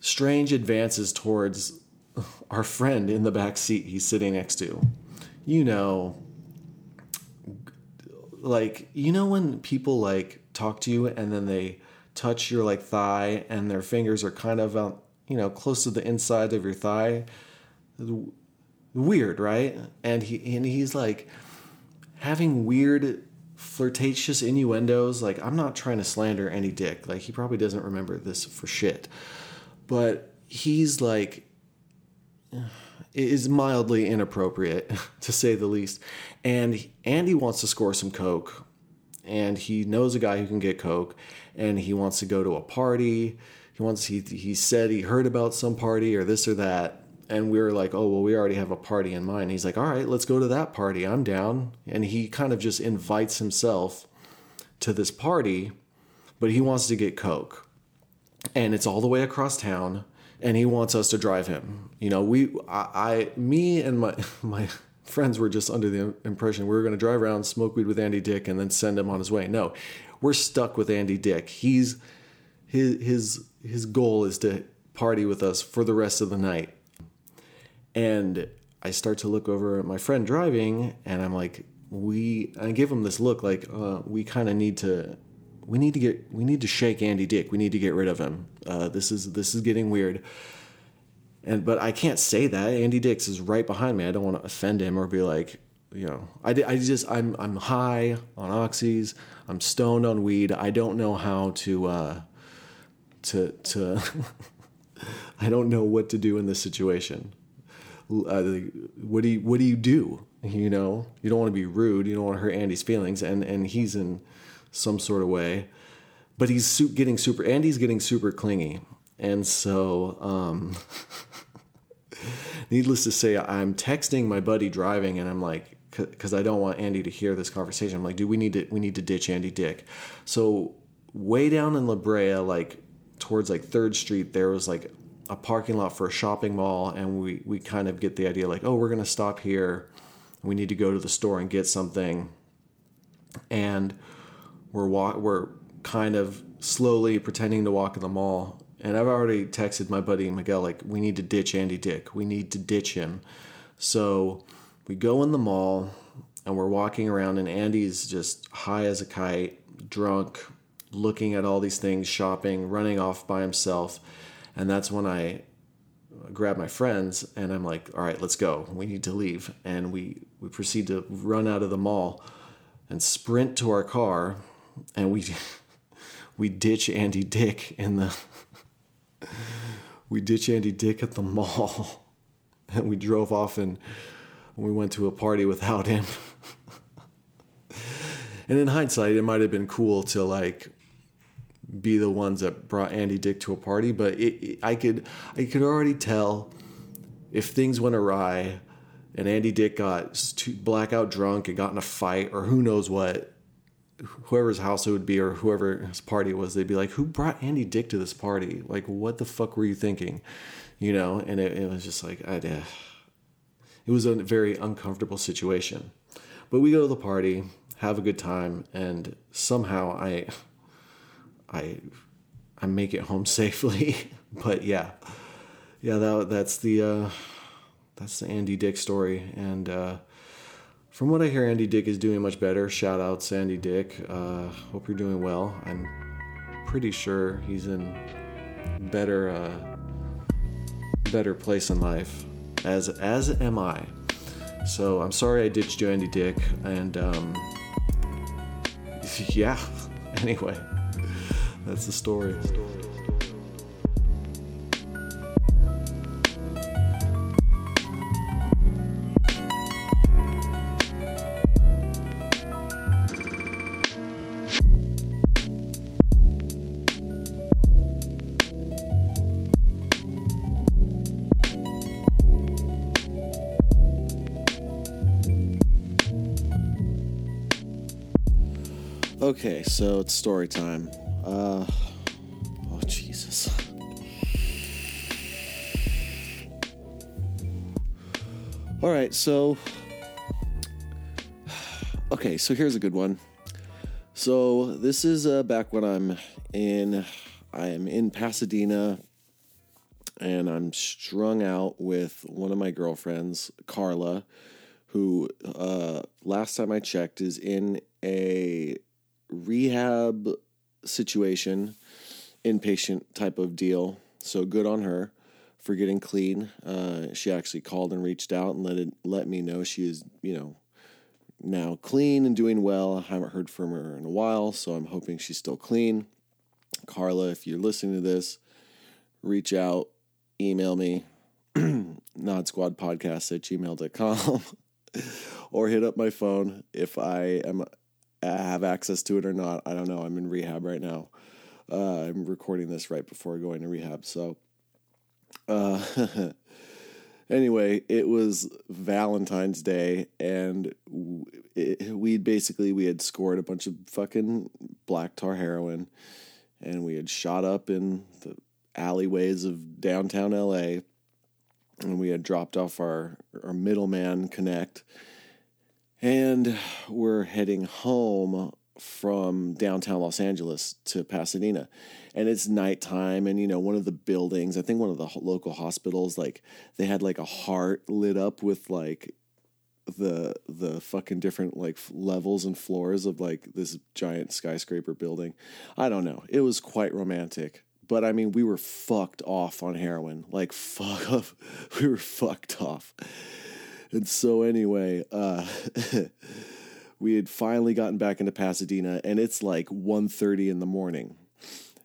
strange advances towards our friend in the back seat he's sitting next to. You know, like, you know, when people like talk to you and then they touch your like thigh and their fingers are kind of, um, you know, close to the inside of your thigh. Weird, right? And he and he's like having weird flirtatious innuendos. Like I'm not trying to slander Andy Dick. Like he probably doesn't remember this for shit. But he's like is mildly inappropriate to say the least. And Andy wants to score some coke and he knows a guy who can get coke and he wants to go to a party. He wants he he said he heard about some party or this or that and we were like, "Oh, well we already have a party in mind." He's like, "All right, let's go to that party. I'm down." And he kind of just invites himself to this party, but he wants to get coke. And it's all the way across town and he wants us to drive him. You know, we I, I me and my my friends were just under the impression we were going to drive around, smoke weed with Andy Dick, and then send him on his way. No, we're stuck with Andy Dick. He's his his his goal is to party with us for the rest of the night. And I start to look over at my friend driving, and I'm like, we. I give him this look like uh, we kind of need to. We need to get. We need to shake Andy Dick. We need to get rid of him. Uh, this is this is getting weird. And but I can't say that. Andy Dix is right behind me. I don't want to offend him or be like, you know, I, I just I'm I'm high on oxys. I'm stoned on weed. I don't know how to uh, to to. I don't know what to do in this situation. Uh, what do you what do you do? You know, you don't want to be rude. You don't want to hurt Andy's feelings, and and he's in some sort of way, but he's getting super. Andy's getting super clingy, and so. Um, needless to say, I'm texting my buddy driving, and I'm like, because I don't want Andy to hear this conversation. I'm like, dude, we need to we need to ditch Andy Dick. So way down in La Brea, like towards like Third Street, there was like a parking lot for a shopping mall, and we we kind of get the idea like, oh, we're gonna stop here. We need to go to the store and get something, and we're walk we're kind of slowly pretending to walk in the mall and I've already texted my buddy Miguel, like, we need to ditch Andy Dick. We need to ditch him. So we go in the mall and we're walking around, and Andy's just high as a kite, drunk, looking at all these things, shopping, running off by himself. And that's when I grab my friends, and I'm like, all right, let's go. We need to leave. And we, we proceed to run out of the mall and sprint to our car, and we, we ditch Andy Dick in the, we ditch Andy Dick at the mall. And we drove off and we went to a party without him. and in hindsight, it might have been cool to like be the ones that brought Andy Dick to a party, but it, it, I could I could already tell if things went awry and Andy Dick got blackout drunk and got in a fight or who knows what, whoever's house it would be or whoever his party was, they'd be like, "Who brought Andy Dick to this party? Like, what the fuck were you thinking?" You know, and it, it was just like I. Uh, it was a very uncomfortable situation, but we go to the party, have a good time, and somehow I I I make it home safely. but yeah, yeah, that that's the uh, that's the Andy Dick story, and uh, from what I hear, Andy Dick is doing much better. Shout out to Andy Dick. Uh, hope you're doing well. I'm pretty sure he's in better uh, better place in life, as as am I. So I'm sorry I ditched you, Andy Dick, and um, yeah. Anyway. That's the story. So it's story time. Uh, oh, Jesus. All right, so. Okay, so here's a good one. So this is uh, back when I'm in, I am in Pasadena, and I'm strung out with one of my girlfriends, Carla, who uh, last time I checked is in a rehab situation, inpatient type of deal. So good on her for getting clean. Uh, she actually called and reached out and let it let me know she is you know now clean and doing well. I haven't heard from her in a while, so I'm hoping she's still clean. Carla, if you're listening to this, reach out, email me, nodsquadpodcast at gmail.com, or hit up my phone if I am have access to it or not. I don't know. I'm in rehab right now. Uh, I'm recording this right before going to rehab. So, uh, anyway, it was Valentine's Day, and we basically we had scored a bunch of fucking black tar heroin, and we had shot up in the alleyways of downtown LA, and we had dropped off our our middleman connect and we're heading home from downtown Los Angeles to Pasadena. And it's nighttime and you know one of the buildings, I think one of the local hospitals like they had like a heart lit up with like the the fucking different like levels and floors of like this giant skyscraper building. I don't know. It was quite romantic. But I mean, we were fucked off on heroin. Like fuck off. We were fucked off and so anyway, uh, we had finally gotten back into Pasadena, and it's like 1.30 in the morning.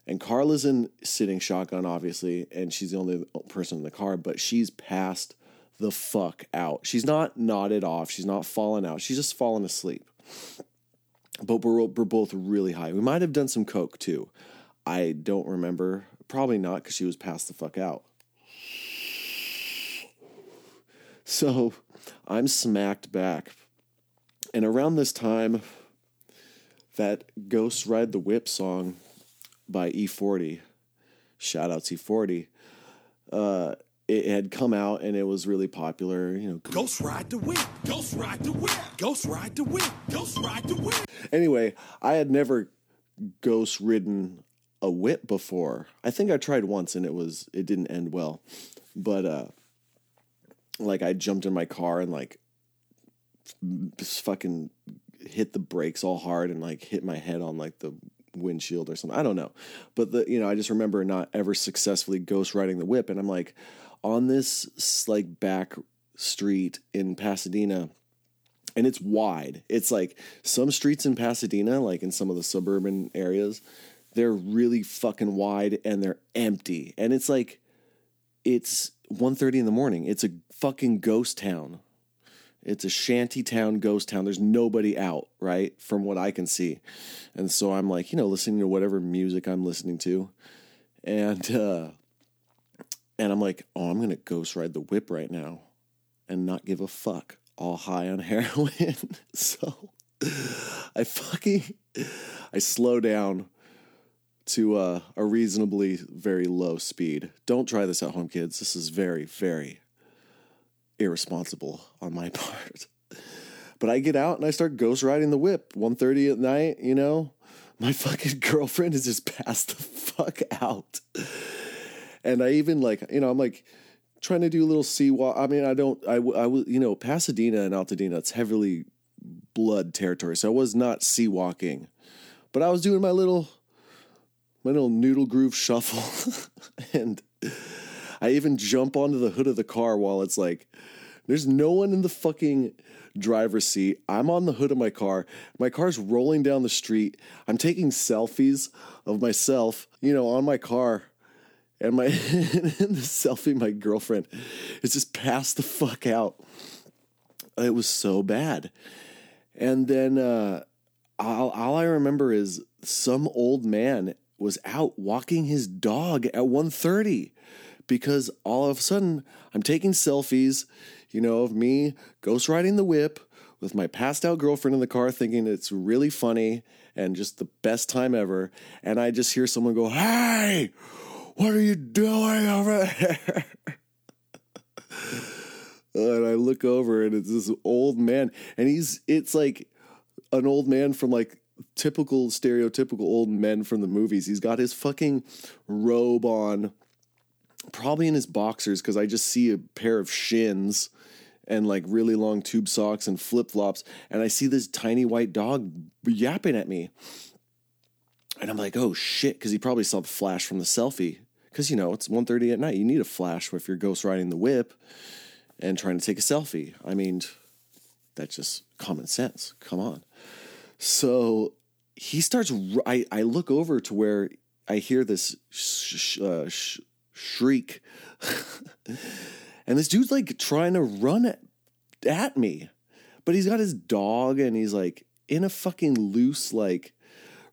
And Carla's in sitting shotgun, obviously, and she's the only person in the car, but she's passed the fuck out. She's not nodded off. She's not fallen out. She's just fallen asleep. But we're, we're both really high. We might have done some coke too. I don't remember. Probably not because she was passed the fuck out. So I'm smacked back. And around this time, that Ghost Ride the Whip song by E-40, shout out E-40, uh, it had come out and it was really popular. You know, Ghost Ride the Whip, Ghost Ride the Whip, Ghost Ride the Whip, Ghost Ride the Whip. Anyway, I had never ghost ridden a whip before. I think I tried once and it was it didn't end well. But uh like I jumped in my car and like just fucking hit the brakes all hard and like hit my head on like the windshield or something. I don't know. But the you know, I just remember not ever successfully ghost riding the whip and I'm like on this like back street in Pasadena and it's wide. It's like some streets in Pasadena, like in some of the suburban areas, they're really fucking wide and they're empty. And it's like it's 1:30 in the morning. It's a fucking ghost town. It's a shanty town, ghost town. There's nobody out, right? From what I can see. And so I'm like, you know, listening to whatever music I'm listening to. And uh and I'm like, oh, I'm gonna ghost ride the whip right now and not give a fuck, all high on heroin. so I fucking I slow down to uh, a reasonably very low speed. Don't try this at home, kids. This is very, very irresponsible on my part. But I get out and I start ghost riding the whip 1.30 at night, you know? My fucking girlfriend is just passed the fuck out. And I even like, you know, I'm like trying to do a little C-walk. I mean, I don't, I, I you know, Pasadena and Altadena, it's heavily blood territory. So I was not C-walking, but I was doing my little, my little noodle groove shuffle. and I even jump onto the hood of the car while it's like, there's no one in the fucking driver's seat. I'm on the hood of my car. My car's rolling down the street. I'm taking selfies of myself, you know, on my car. And my in the selfie, my girlfriend is just passed the fuck out. It was so bad. And then uh, all, all I remember is some old man was out walking his dog at 1.30 because all of a sudden I'm taking selfies, you know, of me ghost riding the whip with my passed out girlfriend in the car thinking it's really funny and just the best time ever. And I just hear someone go, Hey, what are you doing over there? and I look over and it's this old man and he's it's like an old man from like typical stereotypical old men from the movies. He's got his fucking robe on, probably in his boxers because I just see a pair of shins and like really long tube socks and flip flops, and I see this tiny white dog yapping at me. And I'm like, oh shit, because he probably saw the flash from the selfie. Because you know, it's 1.30 at night. You need a flash if you're ghost riding the whip and trying to take a selfie. I mean, that's just common sense. Come on. So he starts. I, I look over to where I hear this sh- sh- uh, sh- shriek, and this dude's like trying to run at, me, but he's got his dog and he's like in a fucking loose like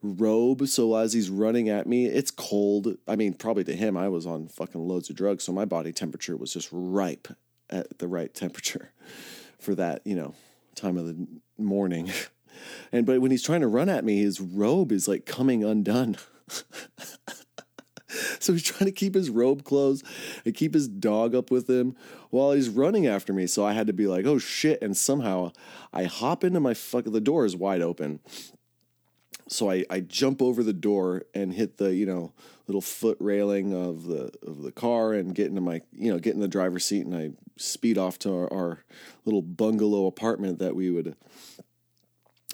robe. So as he's running at me, it's cold. I mean, probably to him, I was on fucking loads of drugs, so my body temperature was just ripe at the right temperature for that, you know, time of the morning. And but when he's trying to run at me, his robe is like coming undone. so he's trying to keep his robe closed and keep his dog up with him while he's running after me. So I had to be like, oh shit. And somehow I hop into my fuck the door is wide open. So I, I jump over the door and hit the, you know, little foot railing of the of the car and get into my you know, get in the driver's seat and I speed off to our, our little bungalow apartment that we would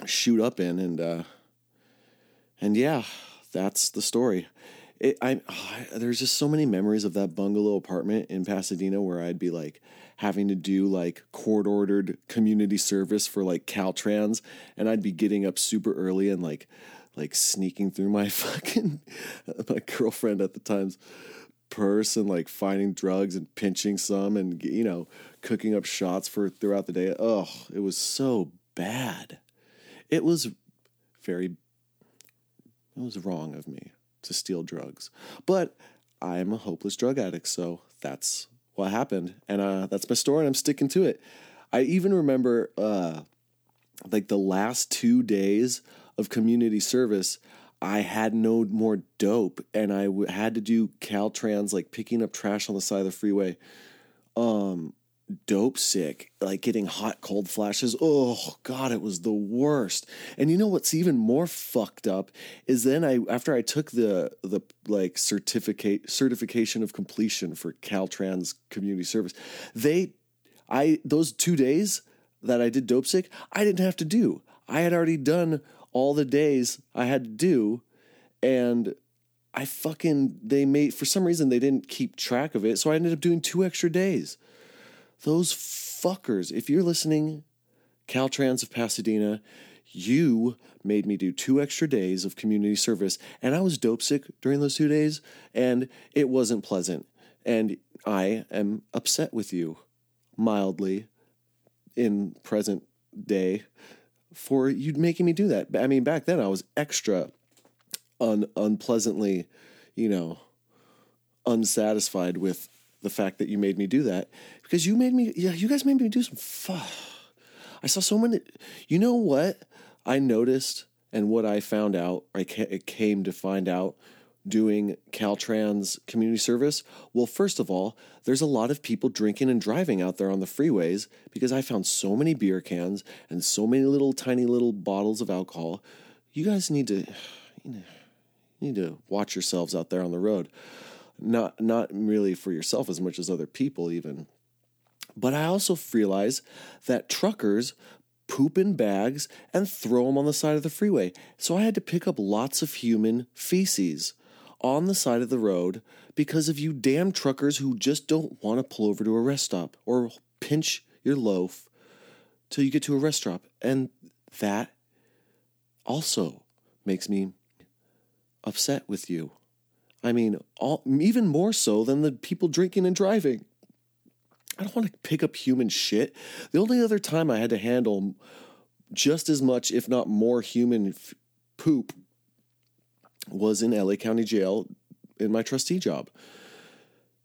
shoot up in and uh and yeah that's the story it, I, I ah, there's just so many memories of that bungalow apartment in Pasadena where I'd be like having to do like court ordered community service for like Caltrans and I'd be getting up super early and like like sneaking through my fucking my girlfriend at the time's purse and like finding drugs and pinching some and you know cooking up shots for throughout the day. Oh it was so bad. It was very it was wrong of me to steal drugs. But i'm a hopeless drug addict so that's what happened. And uh, that's my story and i'm sticking to it. I even remember uh, like the last two days of community service i had no more dope and i w- had to do caltrans like picking up trash on the side of the freeway dope sick, like getting hot cold flashes. Oh god, it was the worst. And you know what's even more fucked up is then I after I took the the like certificate certification of completion for Caltrans community service, they I those 2 days that I did dope sick, I didn't have to do. I had already done all the days I had to do and I fucking they made for some reason they didn't keep track of it, so I ended up doing two extra days. Those fuckers, if you're listening, Caltrans of Pasadena, you made me do two extra days of community service, and I was dope sick during those two days, and it wasn't pleasant. And I am upset with you mildly in present day for you making me do that. I mean, back then I was extra un- unpleasantly, you know, unsatisfied with the fact that you made me do that because you made me, yeah, you guys made me do some. Fuck. I saw so many. You know what I noticed and what I found out, I ca- came to find out doing Caltrans community service? Well, first of all, there's a lot of people drinking and driving out there on the freeways because I found so many beer cans and so many little tiny little bottles of alcohol. You guys need to you know you need to watch yourselves out there on the road. Not not really for yourself as much as other people even. But I also realize that truckers poop in bags and throw them on the side of the freeway. So I had to pick up lots of human feces on the side of the road because of you damn truckers who just don't want to pull over to a rest stop or pinch your loaf till you get to a rest stop. And that also makes me upset with you. I mean, all, even more so than the people drinking and driving. I don't want to pick up human shit. The only other time I had to handle just as much, if not more, human f- poop was in LA County Jail in my trustee job.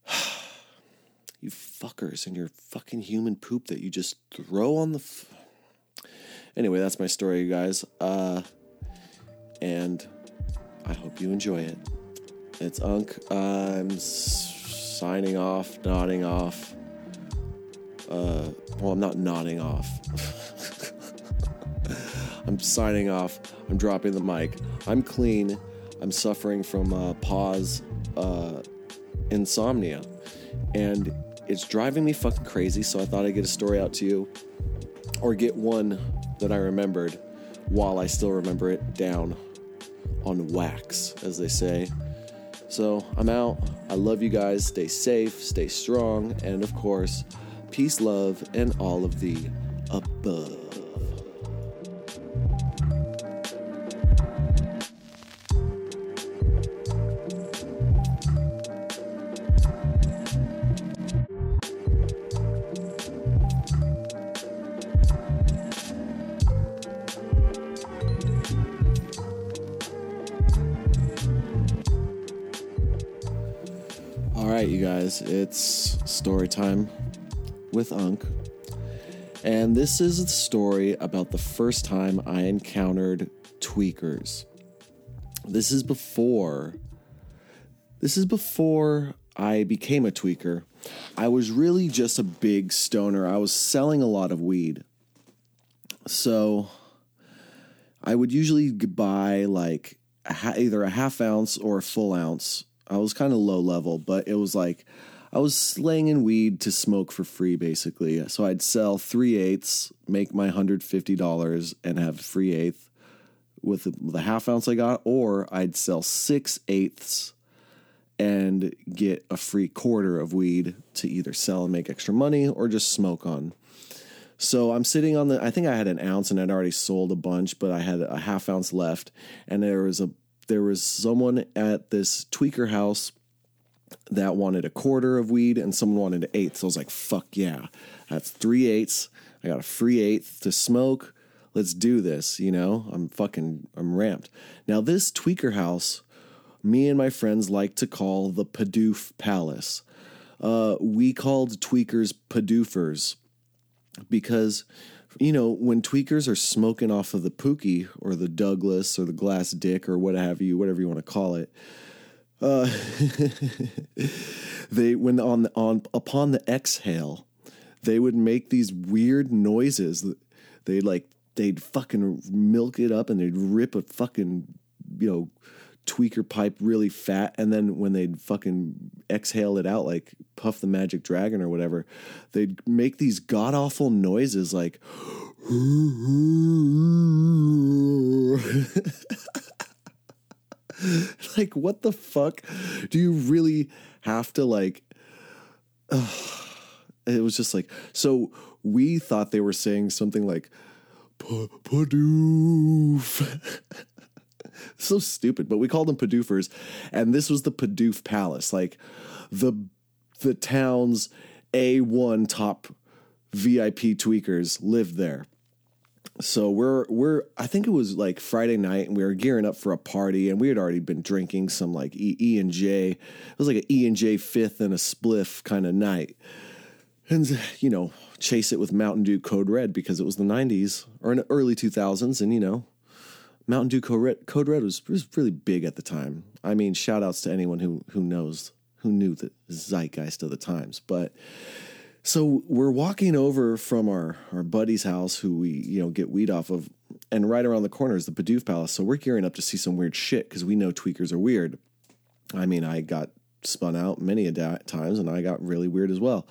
you fuckers and your fucking human poop that you just throw on the. F- anyway, that's my story, you guys. Uh, and I hope you enjoy it. It's Unk. I'm signing off, nodding off. Uh, well, I'm not nodding off. I'm signing off. I'm dropping the mic. I'm clean. I'm suffering from uh, pause uh, insomnia, and it's driving me fucking crazy. So I thought I'd get a story out to you, or get one that I remembered while I still remember it down on wax, as they say. So I'm out. I love you guys. Stay safe, stay strong, and of course, peace, love, and all of the above. It's story time with Unk. And this is a story about the first time I encountered tweakers. This is before this is before I became a tweaker. I was really just a big stoner. I was selling a lot of weed. So I would usually buy like either a half ounce or a full ounce. I was kind of low level, but it was like I was slanging weed to smoke for free, basically. So I'd sell three eighths, make my hundred fifty dollars, and have free eighth with the, the half ounce I got, or I'd sell six eighths and get a free quarter of weed to either sell and make extra money or just smoke on. So I'm sitting on the. I think I had an ounce and I'd already sold a bunch, but I had a half ounce left, and there was a there was someone at this tweaker house that wanted a quarter of weed and someone wanted an eighth. So I was like, fuck yeah, that's three eighths. I got a free eighth to smoke. Let's do this. You know, I'm fucking I'm ramped. Now this tweaker house, me and my friends like to call the Padoof Palace. Uh, we called tweakers Padoofers because you know when tweakers are smoking off of the Pookie or the Douglas or the Glass Dick or what have you, whatever you want to call it. Uh, they when on on upon the exhale, they would make these weird noises. They'd like they'd fucking milk it up and they'd rip a fucking you know tweaker pipe really fat and then when they'd fucking exhale it out like puff the magic dragon or whatever they'd make these god awful noises like like, what the fuck? Do you really have to like? it was just like so. We thought they were saying something like "Pa- Padoof. so stupid, but we called them Padoofers, and this was the Padoof Palace, like the the town's a one top VIP tweakers lived there. So we're we're I think it was like Friday night and we were gearing up for a party and we had already been drinking some like E, e and J. It was like an E and J fifth and a spliff kind of night. And you know, chase it with Mountain Dew Code Red because it was the 90s or in the early 2000s and you know, Mountain Dew Code Red, Code Red was, was really big at the time. I mean, shout outs to anyone who who knows who knew the zeitgeist of the times. But so we're walking over from our, our buddy's house who we, you know, get weed off of, and right around the corner is the Padoof Palace. So we're gearing up to see some weird shit because we know tweakers are weird. I mean, I got spun out many a da- times and I got really weird as well.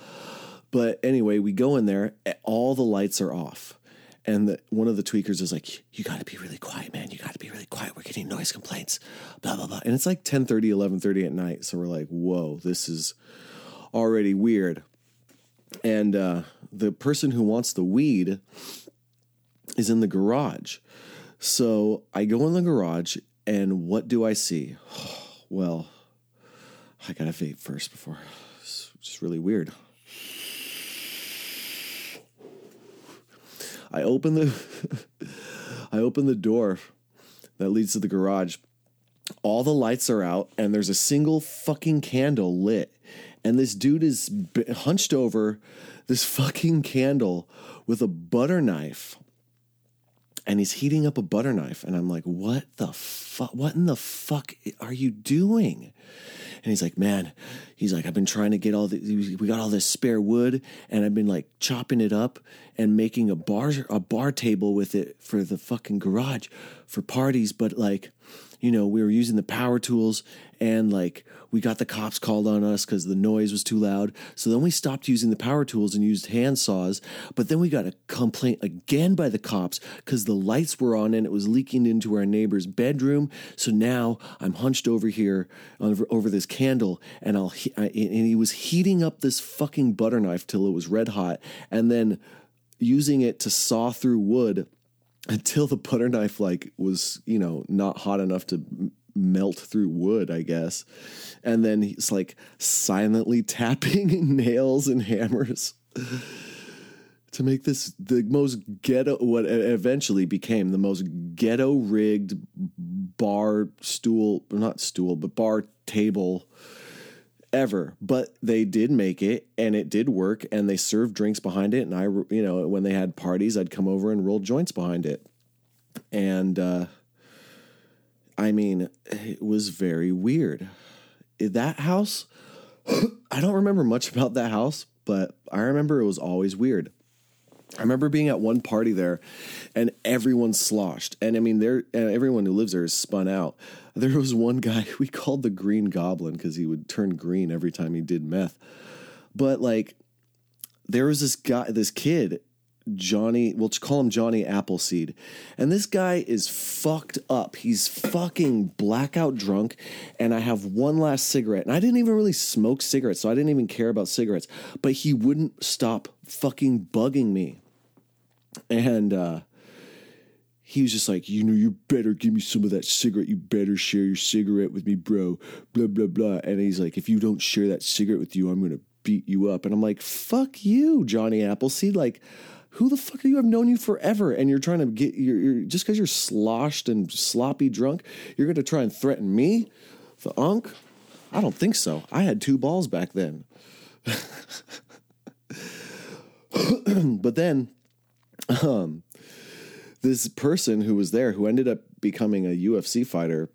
But anyway, we go in there, all the lights are off. And the, one of the tweakers is like, you got to be really quiet, man. You got to be really quiet. We're getting noise complaints, blah, blah, blah. And it's like 10 30, 11 30 at night. So we're like, whoa, this is already weird. And uh, the person who wants the weed is in the garage. So I go in the garage, and what do I see? Well, I gotta vape first before. It's just really weird. I open the I open the door that leads to the garage. All the lights are out and there's a single fucking candle lit. And this dude is hunched over this fucking candle with a butter knife. And he's heating up a butter knife and I'm like, "What the fuck? What in the fuck are you doing?" And he's like, man, he's like, I've been trying to get all the, we got all this spare wood and I've been like chopping it up and making a bar, a bar table with it for the fucking garage for parties. But like, you know, we were using the power tools and like we got the cops called on us because the noise was too loud. So then we stopped using the power tools and used hand saws. But then we got a complaint again by the cops because the lights were on and it was leaking into our neighbor's bedroom. So now I'm hunched over here over, over this candle and I'll I, and he was heating up this fucking butter knife till it was red hot and then using it to saw through wood until the butter knife like was you know not hot enough to m- melt through wood i guess. And then he's like silently tapping nails and hammers to make this the most ghetto what eventually became the most ghetto rigged bar stool not stool but bar table ever but they did make it and it did work and they served drinks behind it and i you know when they had parties i'd come over and roll joints behind it and uh i mean it was very weird that house i don't remember much about that house but i remember it was always weird I remember being at one party there, and everyone sloshed. And I mean, there everyone who lives there is spun out. There was one guy we called the Green Goblin because he would turn green every time he did meth. But like, there was this guy, this kid, Johnny. We'll call him Johnny Appleseed, and this guy is fucked up. He's fucking blackout drunk. And I have one last cigarette, and I didn't even really smoke cigarettes, so I didn't even care about cigarettes. But he wouldn't stop fucking bugging me. And uh, he was just like, you know, you better give me some of that cigarette. You better share your cigarette with me, bro. Blah, blah, blah. And he's like, if you don't share that cigarette with you, I'm going to beat you up. And I'm like, fuck you, Johnny Appleseed. Like, who the fuck are you? I've known you forever. And you're trying to get, you're, you're just because you're sloshed and sloppy drunk, you're going to try and threaten me, the unk? I don't think so. I had two balls back then. but then um, this person who was there who ended up becoming a UFC fighter,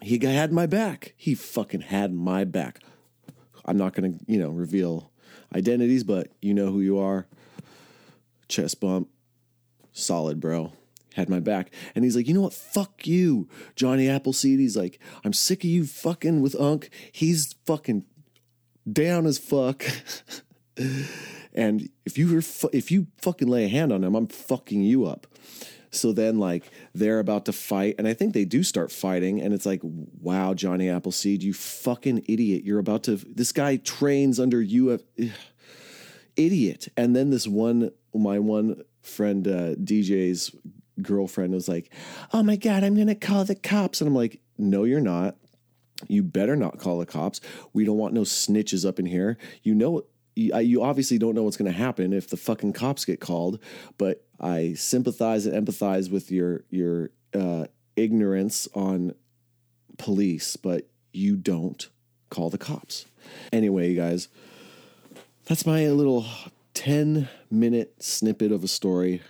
he had my back. He fucking had my back. I'm not going to, you know, reveal identities, but you know who you are. Chest bump. Solid, bro. Had my back. And he's like, you know what? Fuck you, Johnny Appleseed. He's like, I'm sick of you fucking with Unk. He's fucking down as fuck. And if you if you fucking lay a hand on him, I'm fucking you up. So then, like, they're about to fight, and I think they do start fighting, and it's like, wow, Johnny Appleseed, you fucking idiot. You're about to, this guy trains under you, idiot. And then this one, my one friend, uh, DJ's girlfriend was like, oh my God, I'm to call the cops. And I'm like, no, you're not. You better not call the cops. We don't want no snitches up in here. You know, you you obviously don't know what's going to happen if the fucking cops get called, but I sympathize and empathize with your your uh, ignorance on police, but you don't call the cops. Anyway, you guys, that's my little 10 minute snippet of a story.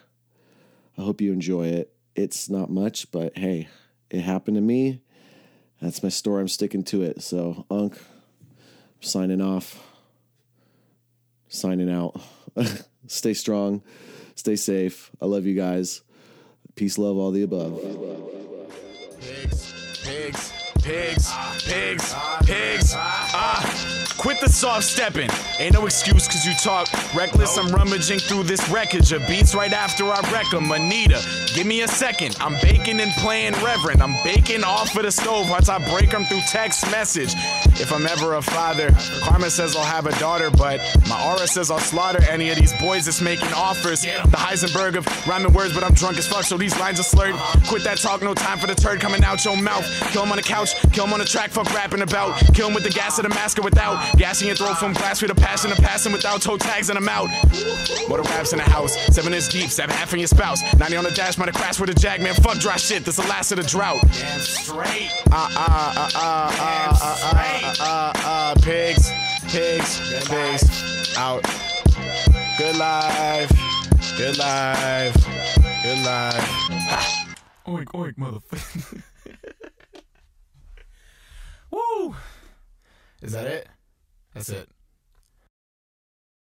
I hope you enjoy it. It's not much, but hey, it happened to me. That's my story. I'm sticking to it. So, Unc, signing off, signing out. Stay strong. Stay safe. I love you guys. Peace, love, all the above. Pigs, pigs, pigs, pigs, pigs. Ah. Quit the soft stepping. Ain't no excuse cause you talk reckless. I'm rummaging through this wreckage of beats right after I wreck 'em. Anita, give me a second. I'm baking and playing reverend. I'm baking off of the stove once I break 'em through text message. If I'm ever a father, Karma says I'll have a daughter, but my aura says I'll slaughter any of these boys that's making offers. The Heisenberg of rhyming words, but I'm drunk as fuck, so these lines are slurred. Quit that talk, no time for the turd coming out your mouth. Kill him on the couch, kill him on the track, fuck rapping about. Kill him with the gas of the mask or without. Gassing your throat from glass with a passion of passing without toe tags, and I'm out. Motor raps in the house, seven is deep, seven half in your spouse. 90 on the dash, might have crashed with a jag, man. Fuck dry shit, this the last of the drought. Damn straight. Uh uh uh uh uh uh uh uh, uh uh pigs, pigs, pigs, out. Good life, good life, good life. Oink oink, motherfucker. Woo! Is that it? That's, That's it. it.